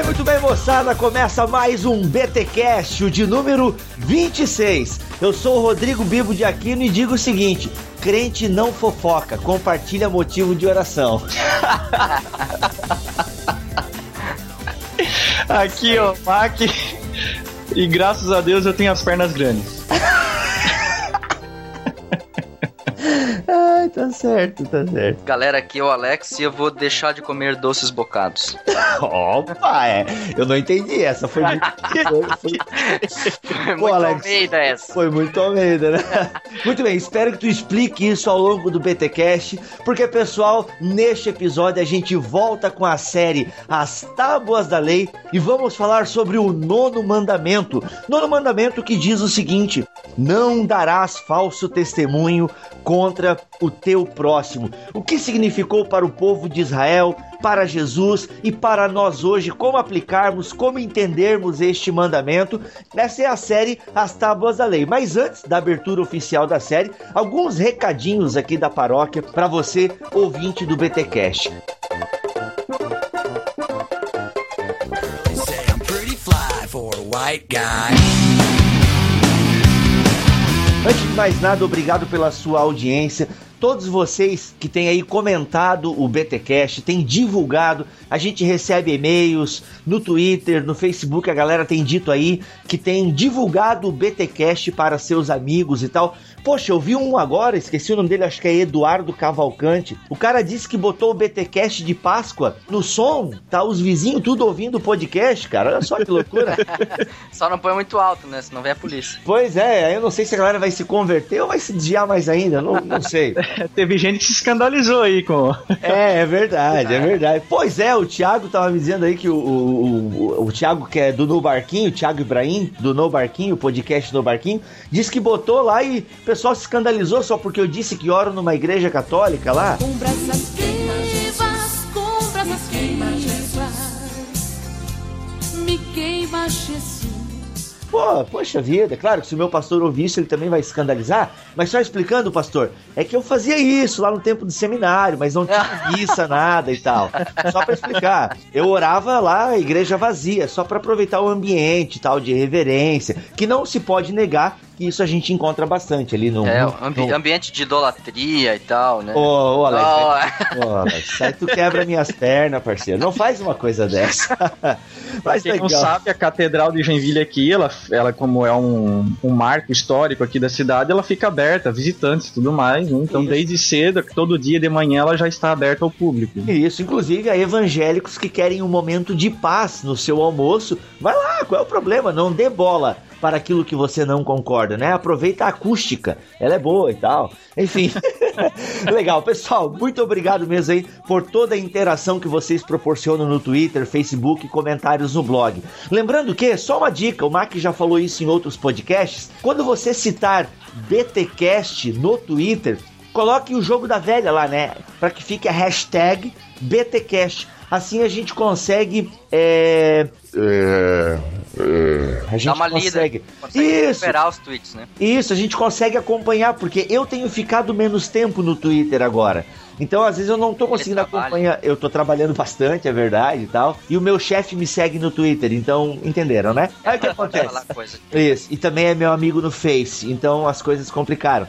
bem, muito bem, moçada. Começa mais um BTcast, o de número 26. Eu sou o Rodrigo Bibo de Aquino e digo o seguinte: crente não fofoca, compartilha motivo de oração. Aqui, ó, Mac. E graças a Deus eu tenho as pernas grandes. tá certo, tá certo. Galera, aqui é o Alex e eu vou deixar de comer doces bocados. Opa, é. Eu não entendi essa. Foi muito. Foi, foi... Muito Alex, Almeida essa. Foi muito Almeida, né? Muito bem, espero que tu explique isso ao longo do BTcast, porque pessoal, neste episódio a gente volta com a série As Tábuas da Lei e vamos falar sobre o nono mandamento. Nono mandamento que diz o seguinte: Não darás falso testemunho contra o teu próximo. O que significou para o povo de Israel, para Jesus e para nós hoje, como aplicarmos, como entendermos este mandamento. Essa é a série As Tábuas da Lei. Mas antes da abertura oficial da série, alguns recadinhos aqui da paróquia para você, ouvinte do BTcast. White guy. Antes de mais nada, obrigado pela sua audiência. Todos vocês que têm aí comentado o BTcast, têm divulgado, a gente recebe e-mails no Twitter, no Facebook, a galera tem dito aí que tem divulgado o BTcast para seus amigos e tal. Poxa, eu vi um agora, esqueci o nome dele, acho que é Eduardo Cavalcante. O cara disse que botou o BTcast de Páscoa no som, tá os vizinhos tudo ouvindo o podcast, cara. Olha só que loucura. Só não põe muito alto, né? Senão vem a polícia. pois é, aí eu não sei se a galera vai se converter ou vai se desviar mais ainda, não, não sei. Teve gente que se escandalizou aí com. É, é verdade, é verdade. Pois é, o Thiago tava me dizendo aí que o, o, o, o Thiago, que é do No Barquinho, o Thiago Ibrahim, do No Barquinho, o podcast No Barquinho, disse que botou lá e pessoal se escandalizou só porque eu disse que oro numa igreja católica lá. Pô, poxa vida, claro que se o meu pastor ouvir isso, ele também vai escandalizar. Mas só explicando, pastor, é que eu fazia isso lá no tempo do seminário, mas não tinha missa, nada e tal. Só pra explicar. Eu orava lá, igreja vazia, só pra aproveitar o ambiente e tal, de reverência, que não se pode negar que isso a gente encontra bastante ali no. É, no, ambi- no- ambiente de idolatria e tal, né? Ô, ô, Alex, Oh, Ô, Alex, aí tu quebra minhas pernas, parceiro. Não faz uma coisa dessa. Mas Quem não legal. sabe, a Catedral de Joinville aqui, ela, ela como é um, um marco histórico aqui da cidade, ela fica aberta a visitantes e tudo mais. né? Então, Isso. desde cedo, todo dia de manhã, ela já está aberta ao público. Isso, inclusive a evangélicos que querem um momento de paz no seu almoço, vai lá, qual é o problema? Não dê bola para aquilo que você não concorda, né? Aproveita a acústica, ela é boa e tal. Enfim, legal, pessoal, muito obrigado mesmo aí por toda a interação que vocês proporcionam no Twitter, Facebook e comentários no blog. Lembrando que, só uma dica, o Mac já falou isso em outros podcasts, quando você citar BTcast no Twitter, coloque o jogo da velha lá, né? Para que fique a hashtag BTcast. Assim a gente consegue. É, é, é, a gente Dá uma lida. consegue. Consegue Isso, recuperar os tweets, né? isso, a gente consegue acompanhar, porque eu tenho ficado menos tempo no Twitter agora. Então, às vezes, eu não tô conseguindo acompanhar. Eu tô trabalhando bastante, é verdade e tal. E o meu chefe me segue no Twitter, então, entenderam, né? Aí o que acontece? Isso, e também é meu amigo no Face, então as coisas complicaram.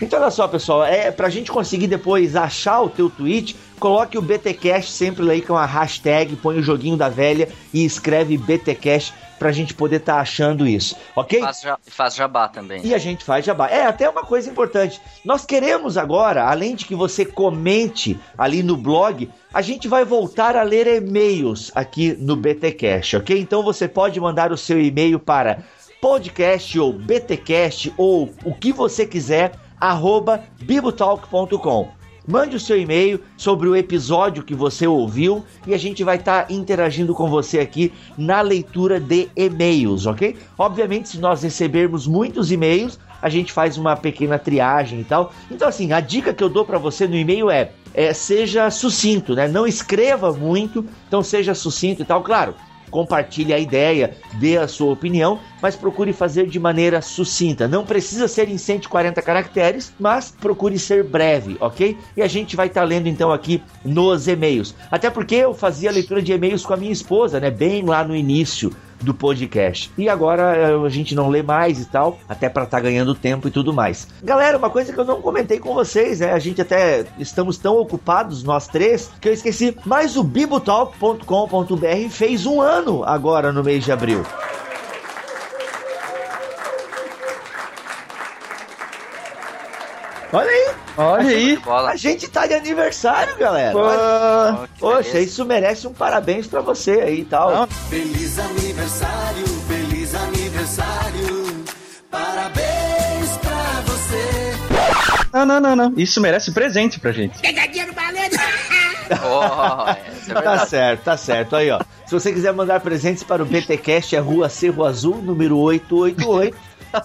Então olha só, pessoal, é pra gente conseguir depois achar o teu tweet, coloque o BTcast sempre aí com a hashtag, põe o joguinho da velha e escreve BTcast pra gente poder estar achando isso, ok? Faz, faz jabá também. E a gente faz jabá. É, até uma coisa importante. Nós queremos agora, além de que você comente ali no blog, a gente vai voltar a ler e-mails aqui no BTcast, ok? Então você pode mandar o seu e-mail para podcast ou btcast ou o que você quiser, arroba bibotalk.com. Mande o seu e-mail sobre o episódio que você ouviu e a gente vai estar interagindo com você aqui na leitura de e-mails, ok? Obviamente, se nós recebermos muitos e-mails, a gente faz uma pequena triagem e tal. Então, assim, a dica que eu dou para você no e-mail é, é seja sucinto, né? Não escreva muito, então seja sucinto e tal. Claro, compartilhe a ideia, dê a sua opinião, mas procure fazer de maneira sucinta. Não precisa ser em 140 caracteres, mas procure ser breve, ok? E a gente vai estar lendo então aqui nos e-mails. Até porque eu fazia leitura de e-mails com a minha esposa, né? Bem lá no início do podcast. E agora eh, a gente não lê mais e tal, até para estar ganhando tempo e tudo mais. Galera, uma coisa que eu não comentei com vocês, né? A gente até estamos tão ocupados nós três que eu esqueci, mas o bibotalk.com.br fez um ano agora no mês de abril. Olha aí, Olha aí. A gente tá de aniversário, galera. Pô, Oh, Poxa, beleza. isso merece um parabéns pra você aí e tal. Não. Feliz aniversário, feliz aniversário. Parabéns pra você. Não, não, não, não. Isso merece presente pra gente. Oh, essa é Tá certo, tá certo. Aí, ó. Se você quiser mandar presentes para o BTcast, é Rua Cerro Azul, número 888,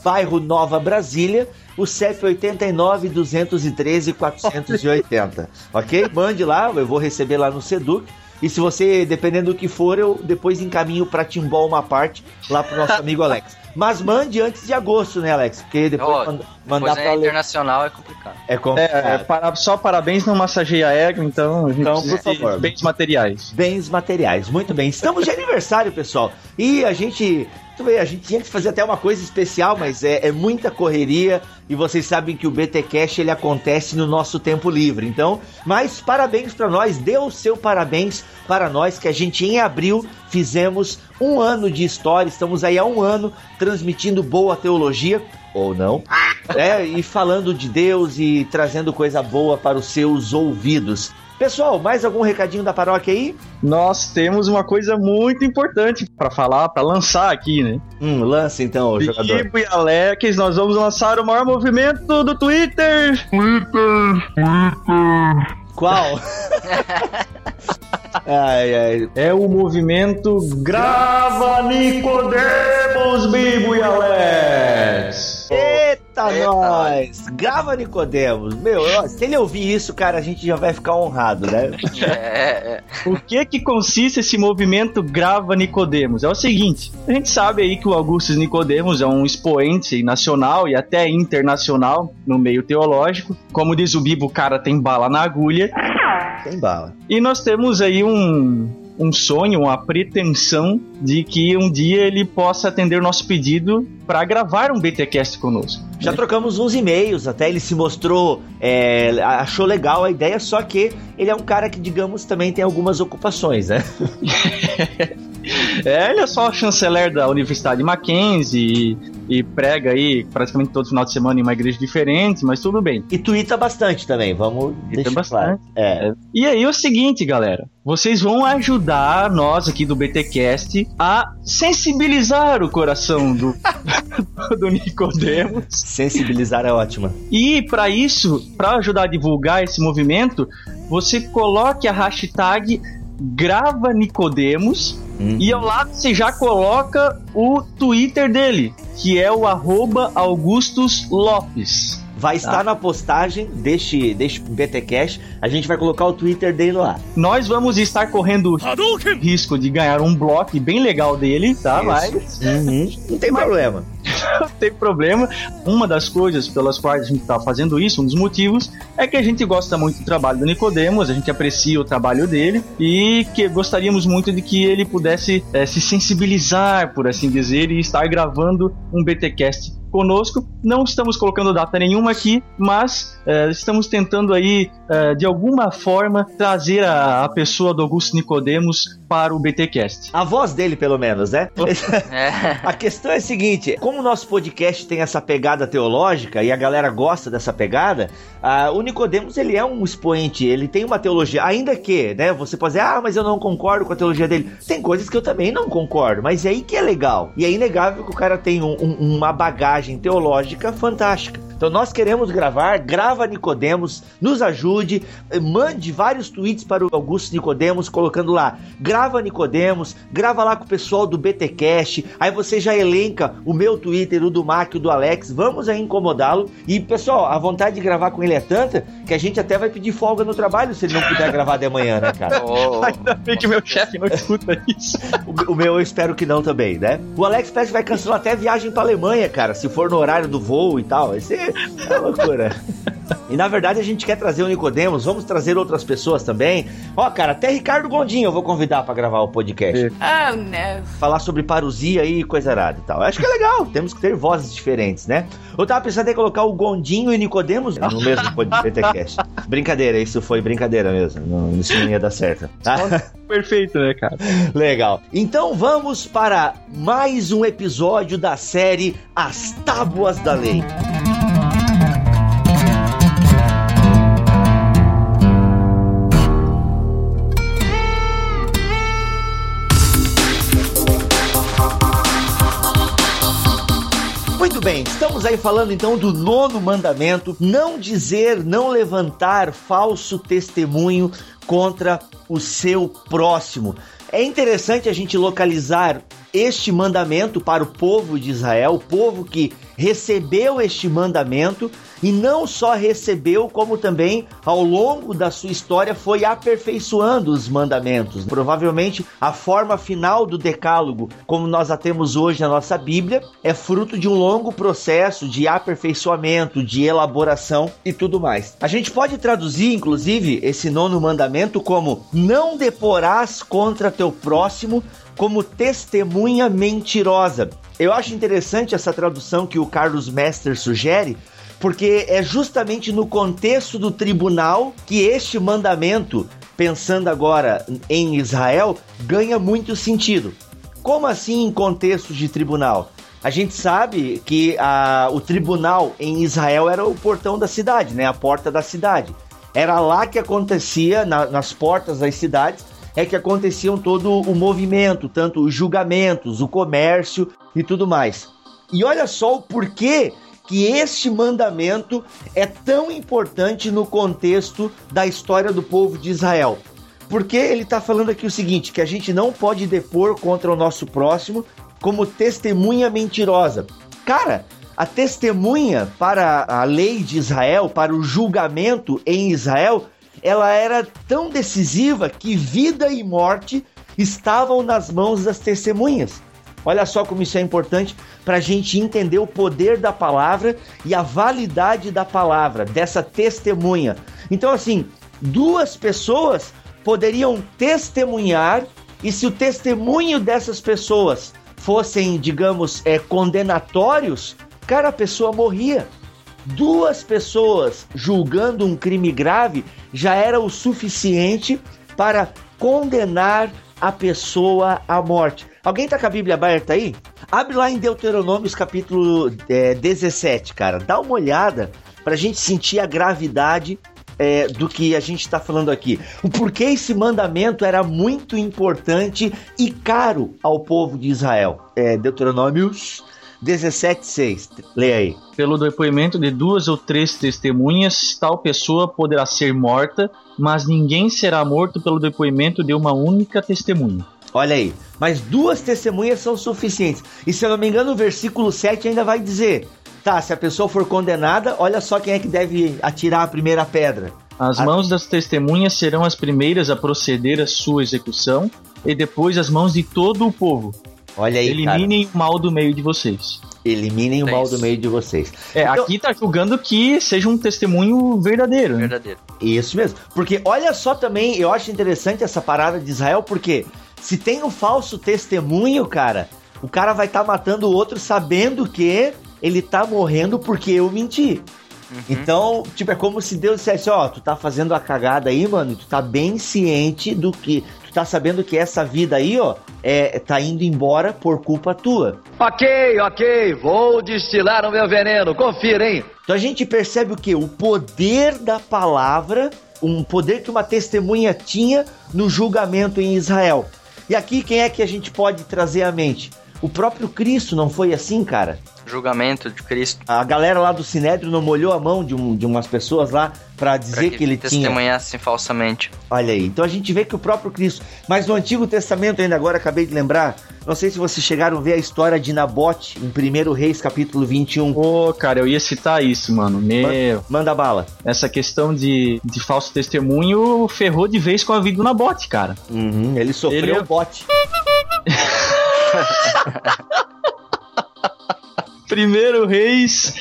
bairro Nova Brasília, o CEP 89 213 480. Ok? Mande lá, eu vou receber lá no Seduc. E se você, dependendo do que for, eu depois encaminho pra Timbó uma parte lá pro nosso amigo Alex. Mas mande antes de agosto, né, Alex? Porque depois Ó, manda- mandar é pra ler. internacional é complicado. É É, complicado. é, para- só parabéns não massageia ego, então a gente Então, precisa por favor. de bens materiais. bens materiais. Muito bem. Estamos de aniversário, pessoal. E a gente. Tu vê, A gente tinha que fazer até uma coisa especial, mas é, é muita correria. E vocês sabem que o BT Cash ele acontece no nosso tempo livre. Então, mas parabéns para nós. Dê o seu parabéns para nós, que a gente em abril fizemos um ano de história. Estamos aí há um ano transmitindo boa teologia. Ou não. É, e falando de Deus e trazendo coisa boa para os seus ouvidos. Pessoal, mais algum recadinho da paróquia aí? Nós temos uma coisa muito importante pra falar, pra lançar aqui, né? Hum, lança então, jogador. Bibo e Alex, nós vamos lançar o maior movimento do Twitter. Qual? ai, ai. É o movimento Grava Nicodemos, Bibo e Alex. Eita, Eita, nós! Grava Nicodemos. Meu, ó, se ele ouvir isso, cara, a gente já vai ficar honrado, né? É, é. O que que consiste esse movimento Grava Nicodemos? É o seguinte, a gente sabe aí que o Augustus Nicodemos é um expoente nacional e até internacional no meio teológico. Como diz o Bibo, o cara tem bala na agulha. Tem bala. E nós temos aí um, um sonho, uma pretensão de que um dia ele possa atender nosso pedido para gravar um BTcast conosco. Já trocamos uns e-mails, até ele se mostrou, é, achou legal a ideia, só que ele é um cara que, digamos, também tem algumas ocupações, né? É, ele é só chanceler da Universidade Mackenzie e, e prega aí praticamente todo final de semana em uma igreja diferente, mas tudo bem. E tuita bastante também, vamos deixar bastante. claro. É. E aí é o seguinte, galera, vocês vão ajudar nós aqui do BTcast a sensibilizar o coração do, do Nicodemos Sensibilizar é ótima. E para isso, para ajudar a divulgar esse movimento, você coloque a hashtag Grava Nicodemos Hum. e ao lado você já coloca o Twitter dele, que é o arroba Augustus Lopes. Vai estar na postagem deste, deste BTCast. A gente vai colocar o Twitter dele lá. Nós vamos estar correndo o risco de ganhar um bloco bem legal dele, tá? Isso. Mas Uhum. Não tem problema. não tem problema. Uma das coisas pelas quais a gente está fazendo isso, um dos motivos, é que a gente gosta muito do trabalho do Nicodemos, a gente aprecia o trabalho dele e que gostaríamos muito de que ele pudesse eh, se sensibilizar, por assim dizer, e estar gravando um BTcast conosco. Não estamos colocando data nenhuma aqui, mas eh, estamos tentando aí, eh, de alguma forma, trazer a, a pessoa do Augusto Nicodemos para o BTcast. A voz dele, pelo menos, né? É. A questão é a seguinte: como o nosso podcast tem essa pegada teológica e a galera gosta dessa pegada, ah, o Nicodemos ele é um expoente, ele tem uma teologia, ainda que, né? Você pode dizer, ah, mas eu não concordo com a teologia dele. Tem coisas que eu também não concordo, mas é aí que é legal. E é inegável que o cara tem um- um- uma bagagem teológica fantástica. Então nós queremos gravar, grava Nicodemos, nos ajude, eh, mande vários tweets para o Augusto Nicodemos colocando lá, grava Nicodemos, grava lá com o pessoal do BTcast, aí você já elenca o meu Twitter, o do Mac, o do Alex, vamos aí incomodá-lo. E pessoal, a vontade de gravar com ele é tanta que a gente até vai pedir folga no trabalho se ele não puder gravar de manhã, né, cara? Oh, Ainda bem que meu chefe não escuta isso. O, o meu eu espero que não também, né? O Alex parece que vai cancelar até a viagem pra Alemanha, cara, se for no horário do voo e tal. Vai ser é loucura. E na verdade a gente quer trazer o Nicodemos, vamos trazer outras pessoas também. Ó, cara, até Ricardo Gondinho eu vou convidar pra gravar o podcast. Oh, no. Falar sobre parousia e coisa arada e tal. Eu acho que é legal, temos que ter vozes diferentes, né? Eu tava pensando em colocar o Gondinho e Nicodemos no mesmo podcast. brincadeira, isso foi brincadeira mesmo. Não, isso não ia dar certo. Tá? Perfeito, né, cara? Legal. Então vamos para mais um episódio da série As Tábuas da Lei. Bem, estamos aí falando então do nono mandamento: não dizer, não levantar falso testemunho contra o seu próximo. É interessante a gente localizar este mandamento para o povo de Israel, o povo que recebeu este mandamento e não só recebeu, como também ao longo da sua história foi aperfeiçoando os mandamentos. Provavelmente a forma final do decálogo, como nós a temos hoje na nossa Bíblia, é fruto de um longo processo de aperfeiçoamento, de elaboração e tudo mais. A gente pode traduzir, inclusive, esse nono mandamento como: não deporás contra teu próximo como testemunha mentirosa. Eu acho interessante essa tradução que o Carlos Messer sugere, porque é justamente no contexto do tribunal que este mandamento, pensando agora em Israel, ganha muito sentido. Como assim em contexto de tribunal? A gente sabe que a, o tribunal em Israel era o portão da cidade, né? A porta da cidade. Era lá que acontecia, na- nas portas das cidades, é que aconteciam todo o movimento, tanto os julgamentos, o comércio e tudo mais. E olha só o porquê que este mandamento é tão importante no contexto da história do povo de Israel. Porque ele está falando aqui o seguinte: que a gente não pode depor contra o nosso próximo como testemunha mentirosa. Cara, a testemunha para a lei de Israel, para o julgamento em Israel, ela era tão decisiva que vida e morte estavam nas mãos das testemunhas. Olha só como isso é importante para a gente entender o poder da palavra e a validade da palavra, dessa testemunha. Então, assim, duas pessoas poderiam testemunhar, e se o testemunho dessas pessoas fossem, digamos, é, condenatórios, cara, a pessoa morria. Duas pessoas julgando um crime grave já era o suficiente para condenar a pessoa à morte. Alguém tá com a Bíblia aberta aí? Abre lá em Deuteronômios capítulo é, 17, cara. Dá uma olhada pra gente sentir a gravidade é, do que a gente está falando aqui. O porquê esse mandamento era muito importante e caro ao povo de Israel. É, Deuteronômios 17,6. Leia aí. Pelo depoimento de duas ou três testemunhas, tal pessoa poderá ser morta, mas ninguém será morto pelo depoimento de uma única testemunha. Olha aí. Mas duas testemunhas são suficientes. E se eu não me engano, o versículo 7 ainda vai dizer: tá, se a pessoa for condenada, olha só quem é que deve atirar a primeira pedra. As Ah. mãos das testemunhas serão as primeiras a proceder à sua execução, e depois as mãos de todo o povo. Olha aí, cara. Eliminem o mal do meio de vocês. Eliminem o É mal isso. do meio de vocês. É, Então- aqui tá julgando que seja um testemunho verdadeiro. né? Verdadeiro. Isso mesmo. Porque olha só também, eu acho interessante essa parada de Israel, porque se tem um falso testemunho, cara, o cara vai estar matando o outro sabendo que ele tá morrendo porque eu menti. Então, tipo, é como se Deus dissesse, ó, tu tá fazendo a cagada aí, mano, e tu tá bem ciente do que. Tu tá sabendo que essa vida aí, ó, é, tá indo embora por culpa tua. Ok, ok, vou destilar o meu veneno, confira, hein? Então a gente percebe o que? O poder da palavra, um poder que uma testemunha tinha no julgamento em Israel. E aqui quem é que a gente pode trazer à mente? O próprio Cristo não foi assim, cara? Julgamento de Cristo. A galera lá do Sinédrio não molhou a mão de, um- de umas pessoas lá pra dizer Pra que, ele tinha. testemunhassem falsamente. Olha aí, então a gente vê que o próprio Cristo. Mas no Antigo Testamento, ainda agora acabei de lembrar, não sei se vocês chegaram a ver a história de Nabote em 1 Reis, capítulo 21. Ô, cara, eu ia citar isso, mano. Meu, Manda bala. essa questão de, de falso testemunho ferrou de vez com a vida do Nabote, cara. Uhum, ele sofreu Ele o bote. Primeiro Reis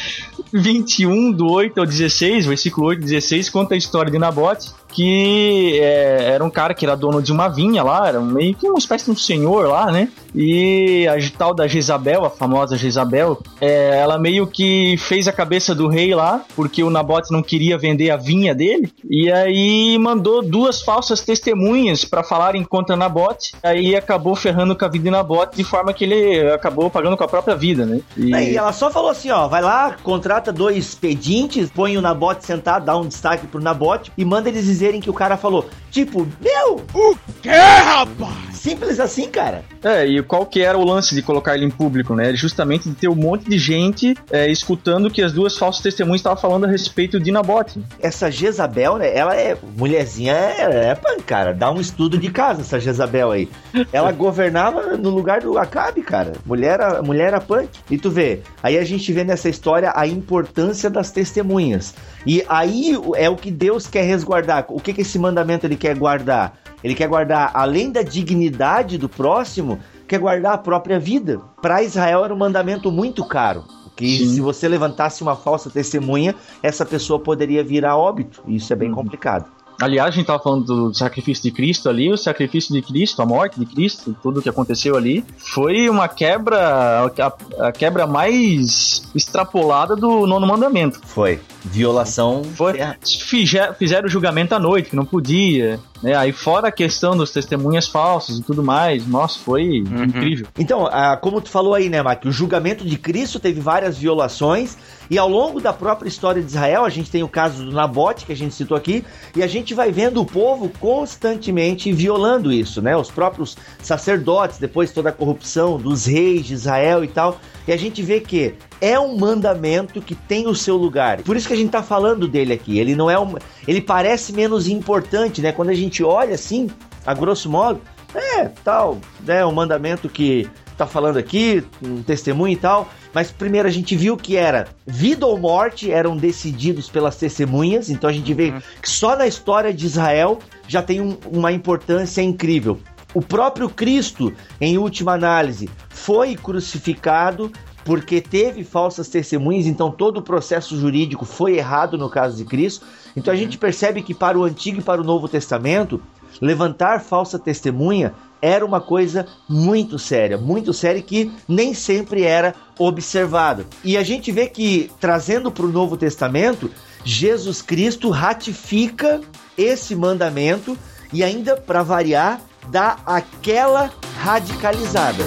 21, do 8 ao 16, versículo 8 e 16, conta a história de Nabote, que é, era um cara que era dono de uma vinha lá, era meio que uma espécie de um senhor lá, né? E a tal da Jezabel, a famosa Jezabel, é, ela meio que fez a cabeça do rei lá, porque o Nabote não queria vender a vinha dele, e aí mandou duas falsas testemunhas para falarem contra Nabote, aí acabou ferrando com a vida de Nabote, de forma que ele acabou pagando com a própria vida, né? E- Aí ela só falou assim, ó, vai lá, contrata dois pedintes, põe o Nabote sentado, dá um destaque pro Nabote e manda eles dizerem que o cara falou. Tipo, meu! O quê, rapaz? Simples assim, cara. É, e qual que era o lance de colocar ele em público, né? Justamente de ter um monte de gente é, escutando que as duas falsas testemunhas estavam falando a respeito de Nabote. Essa Jezabel, né, ela é, mulherzinha é, é pancara, dá um estudo de casa essa Jezabel aí. Ela governava no lugar do Acabe, cara. Mulher, era- mulher era punk. E tu vê, aí a gente vê nessa história a importância das testemunhas. E aí é o que Deus quer resguardar. O que que esse mandamento ele quer guardar? Ele quer guardar, além da dignidade do próximo, quer guardar a própria vida. Para Israel era um mandamento muito caro. Que Sim. se você levantasse uma falsa testemunha, essa pessoa poderia vir a óbito. E Isso é bem Uhum. complicado. Aliás, a gente estava falando do sacrifício de Cristo ali, o sacrifício de Cristo, a morte de Cristo, tudo o que aconteceu ali, foi uma quebra, a, a quebra mais extrapolada do nono mandamento. Foi. Violação. Foi, fize- fizeram o julgamento à noite, que não podia, né? Aí fora a questão dos testemunhas falsas e tudo mais, nossa, foi incrível. Então, ah, como tu falou aí, né, Mac? O julgamento de Cristo teve várias violações. E ao longo da própria história de Israel, a gente tem o caso do Nabote, que a gente citou aqui, e a gente vai vendo o povo constantemente violando isso, né? Os próprios sacerdotes, depois toda a corrupção dos reis de Israel e tal. E a gente vê que é um mandamento que tem o seu lugar. Por isso que a gente tá falando dele aqui. Ele não é um. Ele parece menos importante, né? Quando a gente olha assim, a grosso modo, é, tal, né? Um mandamento que tá falando aqui, um testemunho e tal. Mas primeiro a gente viu que era vida ou morte eram decididos pelas testemunhas. Então a gente vê que só na história de Israel já tem um- uma importância incrível. O próprio Cristo, em última análise, foi crucificado porque teve falsas testemunhas, então todo o processo jurídico foi errado no caso de Cristo. Então a gente percebe que para o Antigo e para o Novo Testamento, levantar falsa testemunha era uma coisa muito séria, muito séria que nem sempre era observado. E a gente vê que trazendo para o Novo Testamento, Jesus Cristo ratifica esse mandamento e ainda para variar dá aquela radicalizada.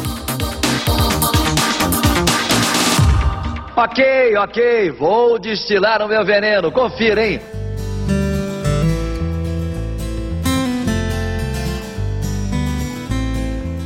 Ok, ok, vou destilar o meu veneno. Confira, hein?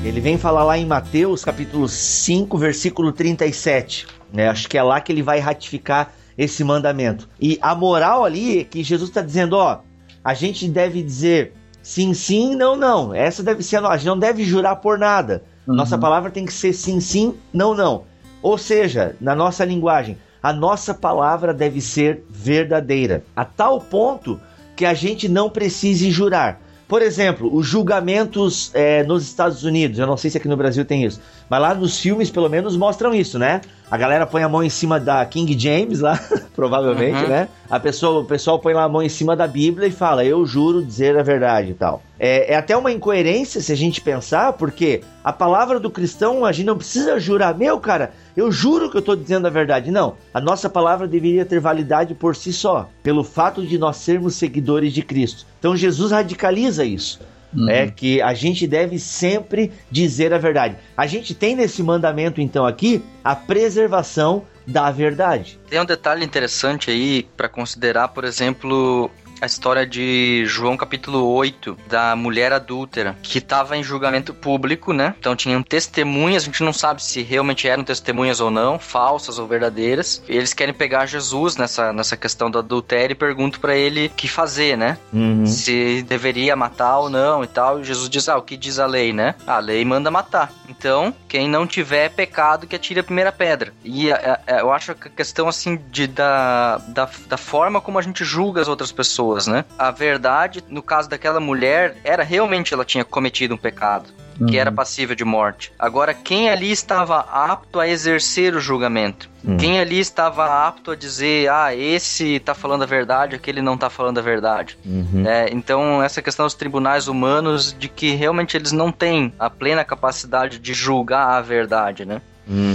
Ele vem falar lá em Mateus, capítulo 5, versículo 37. Né? Acho que é lá que ele vai ratificar esse mandamento. E a moral ali é que Jesus está dizendo: ó, a gente deve dizer sim, sim, não, não. Essa deve ser a nossa. A gente não deve jurar por nada. Nossa palavra tem que ser sim, sim, não, não. Ou seja, na nossa linguagem, a nossa palavra deve ser verdadeira. A tal ponto que a gente não precise jurar. Por exemplo, os julgamentos é, nos Estados Unidos, eu não sei se aqui no Brasil tem isso, mas lá nos filmes pelo menos mostram isso, né? A galera põe a mão em cima da King James lá, provavelmente, né? A pessoa, o pessoal põe lá a mão em cima da Bíblia e fala, eu juro dizer a verdade e tal. É, é até uma incoerência se a gente pensar, porque a palavra do cristão, a gente não precisa jurar, meu cara, eu juro que eu estou dizendo a verdade. Não, a nossa palavra deveria ter validade por si só, pelo fato de nós sermos seguidores de Cristo. Então Jesus radicaliza isso. É que a gente deve sempre dizer a verdade. A gente tem nesse mandamento, então, aqui, a preservação da verdade. Tem um detalhe interessante aí para considerar, por exemplo, a história de João capítulo 8, da mulher adúltera, que estava em julgamento público, né? Então tinham testemunhas, a gente não sabe se realmente eram testemunhas ou não, falsas ou verdadeiras. E eles querem pegar Jesus nessa, nessa questão do adultério e perguntam para ele o que fazer, né? Uhum. Se deveria matar ou não e tal. E Jesus diz: Ah, o que diz a lei, né? A lei manda matar. Então, quem não tiver pecado, que atire a primeira pedra. E é, é, eu acho que a questão, assim, de, da, da, da forma como a gente julga as outras pessoas, né? A verdade, no caso daquela mulher, era realmente ela tinha cometido um pecado. Que era passível de morte. Agora, quem ali estava apto a exercer o julgamento? Quem ali estava apto a dizer, ah, esse tá falando a verdade, aquele não tá falando a verdade? Uhum. É, então, essa questão dos tribunais humanos, de que realmente eles não têm a plena capacidade de julgar a verdade, né?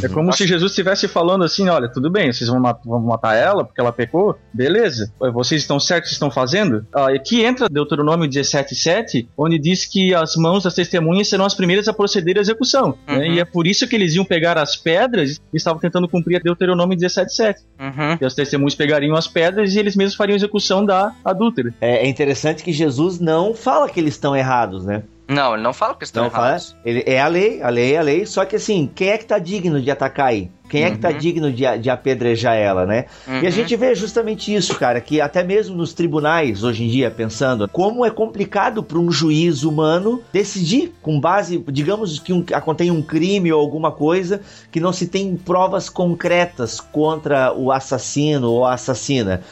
É como se Jesus estivesse falando assim: olha, tudo bem, vocês vão, mat- vão matar ela porque ela pecou, beleza. Vocês estão certos que estão fazendo? Ah, e aqui entra Deuteronômio 17,7, onde diz que as mãos das testemunhas serão as primeiras a proceder à execução. né? Uhum. E é por isso que eles iam pegar as pedras e estavam tentando cumprir Deuteronômio 17,7. Uhum. Que as testemunhas pegariam as pedras e eles mesmos fariam a execução da adúltera. É, é interessante que Jesus não fala que eles estão errados, né? Não, ele não fala que estão Não fala. errados. Ele, é a lei, a lei é a lei. Só que assim, quem é que tá digno de atacar aí? Quem é que tá Uhum. digno de, de apedrejar ela, né? E a Uhum. gente vê justamente isso, cara, que até mesmo nos tribunais, hoje em dia, pensando, como é complicado para um juiz humano decidir com base, digamos que um, acontece um crime ou alguma coisa que não se tem provas concretas contra o assassino ou a assassina.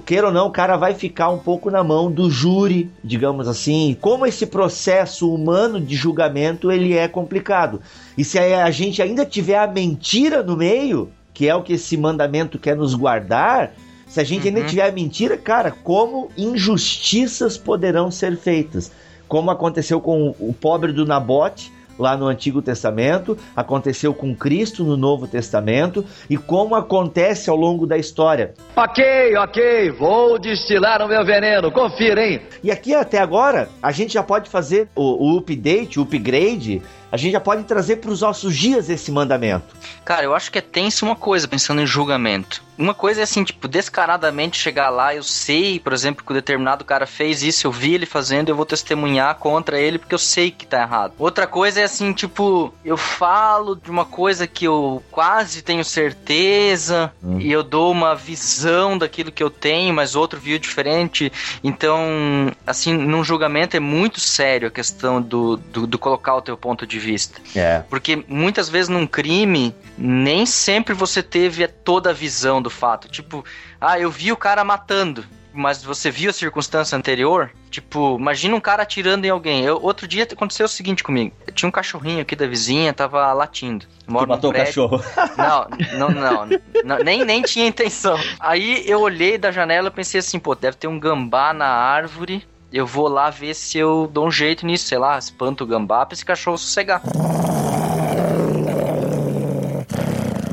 Queira ou não, o cara vai ficar um pouco na mão do júri, digamos assim. Como esse processo humano de julgamento ele é complicado. E se a gente ainda tiver a mentira no meio, que é o que esse mandamento quer nos guardar, se a gente ainda Uhum. tiver a mentira, cara, como injustiças poderão ser feitas? Como aconteceu com o pobre do Nabote, lá no Antigo Testamento, aconteceu com Cristo no Novo Testamento e como acontece ao longo da história. Ok, ok, vou destilar o meu veneno, confira, hein? E aqui até agora, a gente já pode fazer o, o update, o upgrade, a gente já pode trazer para os nossos dias esse mandamento. Cara, eu acho que é tenso uma coisa, pensando em julgamento. Uma coisa é assim, tipo, descaradamente chegar lá, eu sei, por exemplo, que o determinado cara fez isso, eu vi ele fazendo, eu vou testemunhar contra ele porque eu sei que tá errado. Outra coisa é assim, tipo, eu falo de uma coisa que eu quase tenho certeza e eu dou uma visão daquilo que eu tenho, mas outro viu diferente. Então, assim, num julgamento é muito sério a questão do, do, do colocar o teu ponto de vista. É. Porque muitas vezes num crime, nem sempre você teve toda a visão do fato. Tipo, ah, eu vi o cara matando, mas você viu a circunstância anterior? Tipo, imagina um cara atirando em alguém. Eu, outro dia aconteceu o seguinte comigo. Eu tinha um cachorrinho aqui da vizinha, tava latindo. Moro Tu matou o cachorro. não, não, não, não, nem, nem tinha intenção. Aí eu olhei da janela e pensei assim, pô, deve ter um gambá na árvore. Eu vou lá ver se eu dou um jeito nisso, sei lá, espanto o gambá pra esse cachorro sossegar.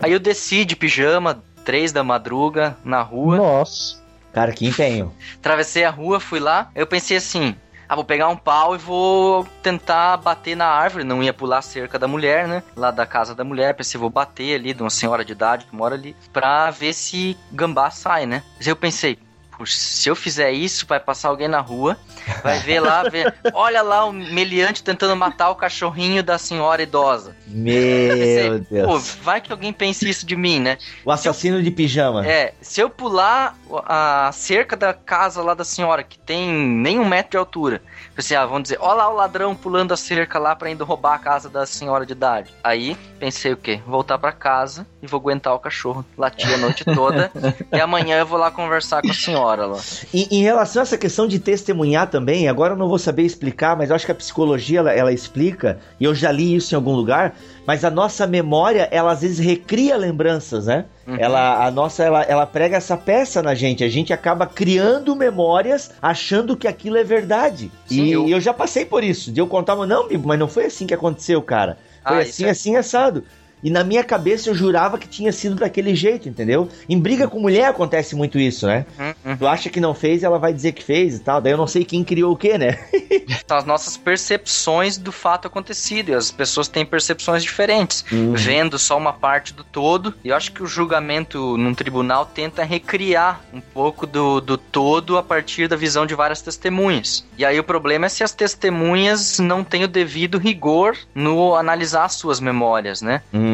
Aí eu desci de pijama, três da madruga, na rua. Nossa. Cara, que empenho. Atravessei a rua, fui lá. Eu pensei assim: ah, vou pegar um pau e vou tentar bater na árvore. Não ia pular cerca da mulher, né? Lá da casa da mulher. Pensei, vou bater ali de uma senhora de idade que mora ali. Pra ver se gambá sai, né? Mas eu pensei. "Puxa, Se eu fizer isso, vai passar alguém na rua, vai ver lá, ver, olha lá o meliante tentando matar o cachorrinho da senhora idosa. Meu Pensei, Deus. vai que alguém pense isso de mim, né? O assassino de pijama. É, se eu pular a cerca da casa lá da senhora, que tem nem um metro de altura, pensei, ah, vamos dizer, ó lá o ladrão pulando a cerca lá pra indo roubar a casa da senhora de idade. Aí, pensei o quê? Voltar pra casa e vou aguentar o cachorro latir a noite toda, e amanhã eu vou lá conversar com a senhora lá. E, em relação a essa questão de testemunhar também, agora eu não vou saber explicar, mas eu acho que a psicologia ela, ela explica, e eu já li isso em algum lugar, mas a nossa memória, ela às vezes recria lembranças, né? Uhum. Ela, a nossa, ela, ela prega essa peça na gente, a gente acaba criando memórias achando que aquilo é verdade. Sim, e eu- eu... já passei por isso, de eu contar, mas não, Bibo, mas não foi assim que aconteceu, cara. Foi Ah, assim, é- assim, assado. E na minha cabeça eu jurava que tinha sido daquele jeito, entendeu? Em briga com mulher acontece muito isso, né? Uhum. Tu acha que não fez, ela vai dizer que fez e tal. Daí eu não sei quem criou o quê, né? São as nossas percepções do fato acontecido. E as pessoas têm percepções diferentes, Uhum. vendo só uma parte do todo. E eu acho que o julgamento num tribunal tenta recriar um pouco do, do todo a partir da visão de várias testemunhas. E aí o problema é se as testemunhas não têm o devido rigor no analisar as suas memórias, né? Uhum,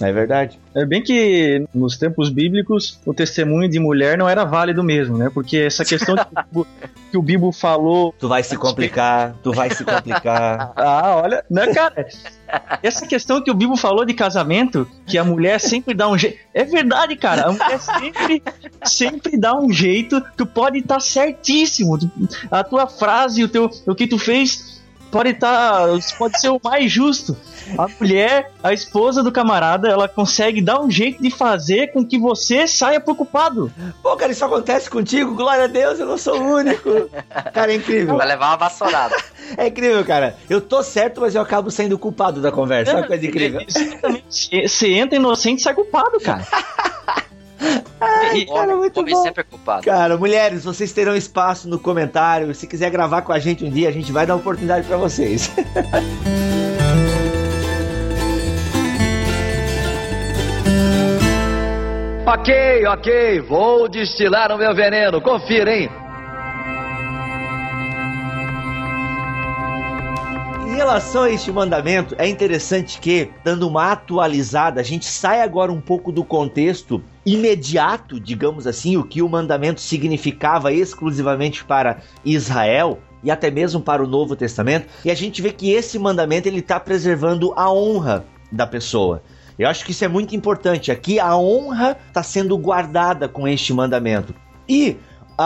é verdade. É bem que nos tempos bíblicos o testemunho de mulher não era válido mesmo, né? Porque essa questão que o Bibo falou. Tu vai se complicar, tu vai se complicar. Ah, olha, né, cara? Essa questão que o Bibo falou de casamento, que a mulher sempre dá um jeito. É verdade, cara. A mulher sempre, sempre dá um jeito. Tu pode estar certíssimo. Tu- A tua frase, o, teu, o que tu fez pode estar. pode ser o mais justo. A mulher, a esposa do camarada, ela consegue dar um jeito de fazer com que você saia preocupado. Pô, cara, isso acontece contigo? Glória a Deus, eu não sou o único. Cara, é incrível. Vai levar uma vassourada. É incrível, cara. Eu tô certo, mas eu acabo sendo culpado da conversa. Olha que coisa incrível. Exatamente. Você entra inocente e sai culpado, cara. Ai, cara, muito homem bom. sempre é culpado. Cara, mulheres, vocês terão espaço no comentário. Se quiser gravar com a gente um dia, a gente vai dar oportunidade pra vocês. Ok, ok, vou destilar o meu veneno. Confira, hein? Relação a este mandamento, é interessante que, dando uma atualizada, a gente sai agora um pouco do contexto imediato, digamos assim, o que o mandamento significava exclusivamente para Israel e até mesmo para o Novo Testamento, e a gente vê que esse mandamento ele está preservando a honra da pessoa. Eu acho que isso é muito importante. Aqui a honra está sendo guardada com este mandamento. E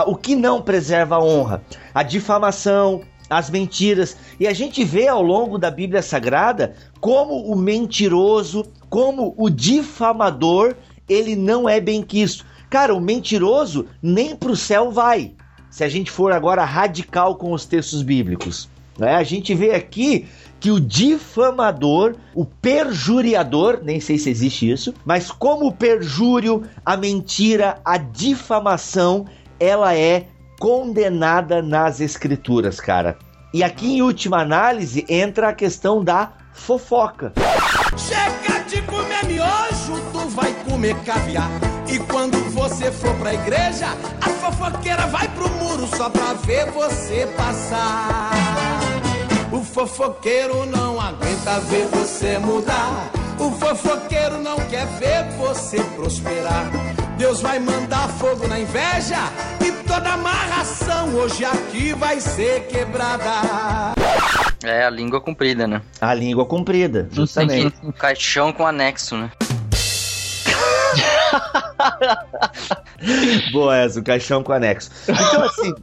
o que não preserva a honra? A difamação, as mentiras. E a gente vê ao longo da Bíblia Sagrada como o mentiroso, como o difamador, ele não é bem quisto. Cara, o mentiroso nem para o céu vai. Se a gente for agora radical com os textos bíblicos. Né? A gente vê aqui que o difamador, o perjuriador, nem sei se existe isso, mas como o perjúrio, a mentira, a difamação, ela é condenada nas escrituras, cara. E aqui em última análise entra a questão da fofoca. Chega de comer miojo, tu vai comer caviar. E quando você for pra igreja, a fofoqueira vai pro muro só pra ver você passar. O fofoqueiro não aguenta ver você mudar. O fofoqueiro não quer ver você prosperar. Deus vai mandar fogo na inveja e toda amarração hoje aqui vai ser quebrada. É a língua comprida, né? A língua comprida, justamente. Um caixão com anexo, né? Boa essa, o caixão com anexo. Então, assim.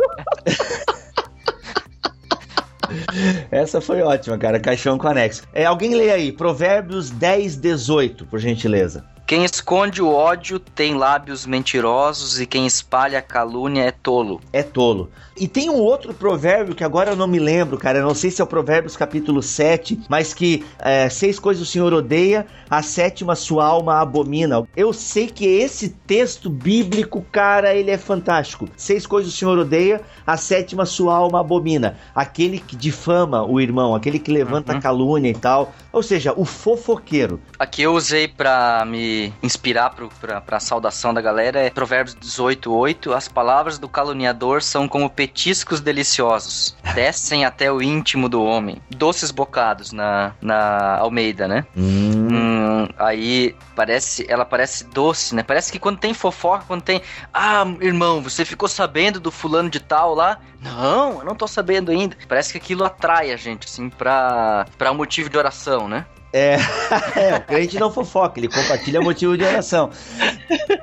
Essa foi ótima, cara. Caixão com anexo. É, alguém lê aí, Provérbios 10, 18, por gentileza. Quem esconde o ódio tem lábios mentirosos e quem espalha a calúnia é tolo. É tolo. E tem um outro provérbio que agora eu não me lembro, cara. Eu não sei se é o Provérbios capítulo 7, mas que é, seis coisas o Senhor odeia, a sétima sua alma abomina. Eu sei que esse texto bíblico, cara, ele é fantástico. Seis coisas o Senhor odeia, a sétima sua alma abomina. Aquele que difama o irmão, aquele que levanta calúnia e tal. Ou seja, o fofoqueiro. Aqui eu usei pra me inspirar pro, pra, pra saudação da galera é Provérbios 18:8. As palavras do caluniador são como petiscos deliciosos, descem até o íntimo do homem. Doces bocados na, na Almeida, né? Hum, aí parece, ela parece doce, né? Parece que quando tem fofoca, quando tem, ah, irmão, você ficou sabendo do fulano de tal lá? Não, eu não tô sabendo ainda. Parece que aquilo atrai a gente, assim, pra, pra um motivo de oração, né? É, é, o crente não fofoca, ele compartilha motivo de oração.